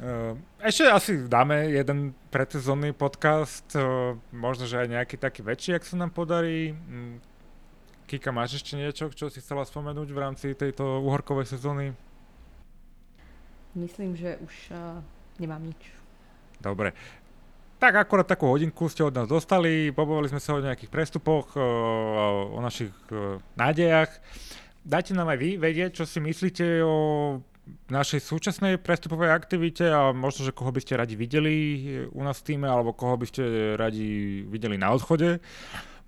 Uh, ešte asi dáme jeden predsezónny podcast, uh, možno, že aj nejaký taký väčší, ak sa nám podarí. Um, Kika, máš ešte niečo, čo si chcela spomenúť v rámci tejto uhorkovej sezóny? Myslím, že už uh, nemám nič. Dobre. Tak akorát takú hodinku ste od nás dostali, pobavili sme sa o nejakých prestupoch, uh, o našich uh, nádejach. Dajte nám aj vy vedieť, čo si myslíte o našej súčasnej prestupovej aktivite a možno, že koho by ste radi videli u nás v týme, alebo koho by ste radi videli na odchode.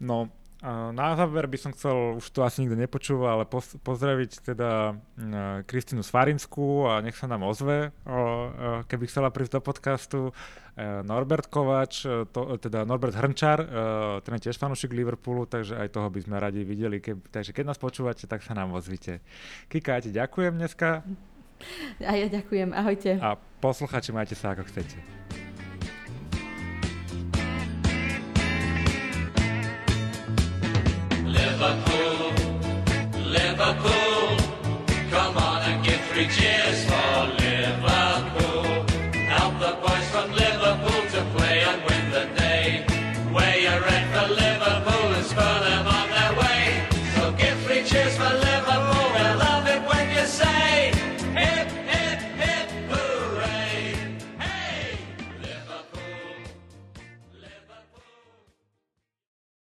No, na záver by som chcel, už to asi nikto nepočúva, ale pozdraviť teda Kristínu Svarinsku a nech sa nám ozve, keby chcela prísť do podcastu. Norbert Kovač, to, teda Norbert Hrnčar, ten je tiež fanúšik Liverpoolu, takže aj toho by sme radi videli. Keb, takže keď nás počúvate, tak sa nám ozvite. Kika, ja ti ďakujem dneska. A ja ďakujem, ahojte. A posluchači, majte sa ako chcete. Liverpool, Liverpool, come on and give three cheers.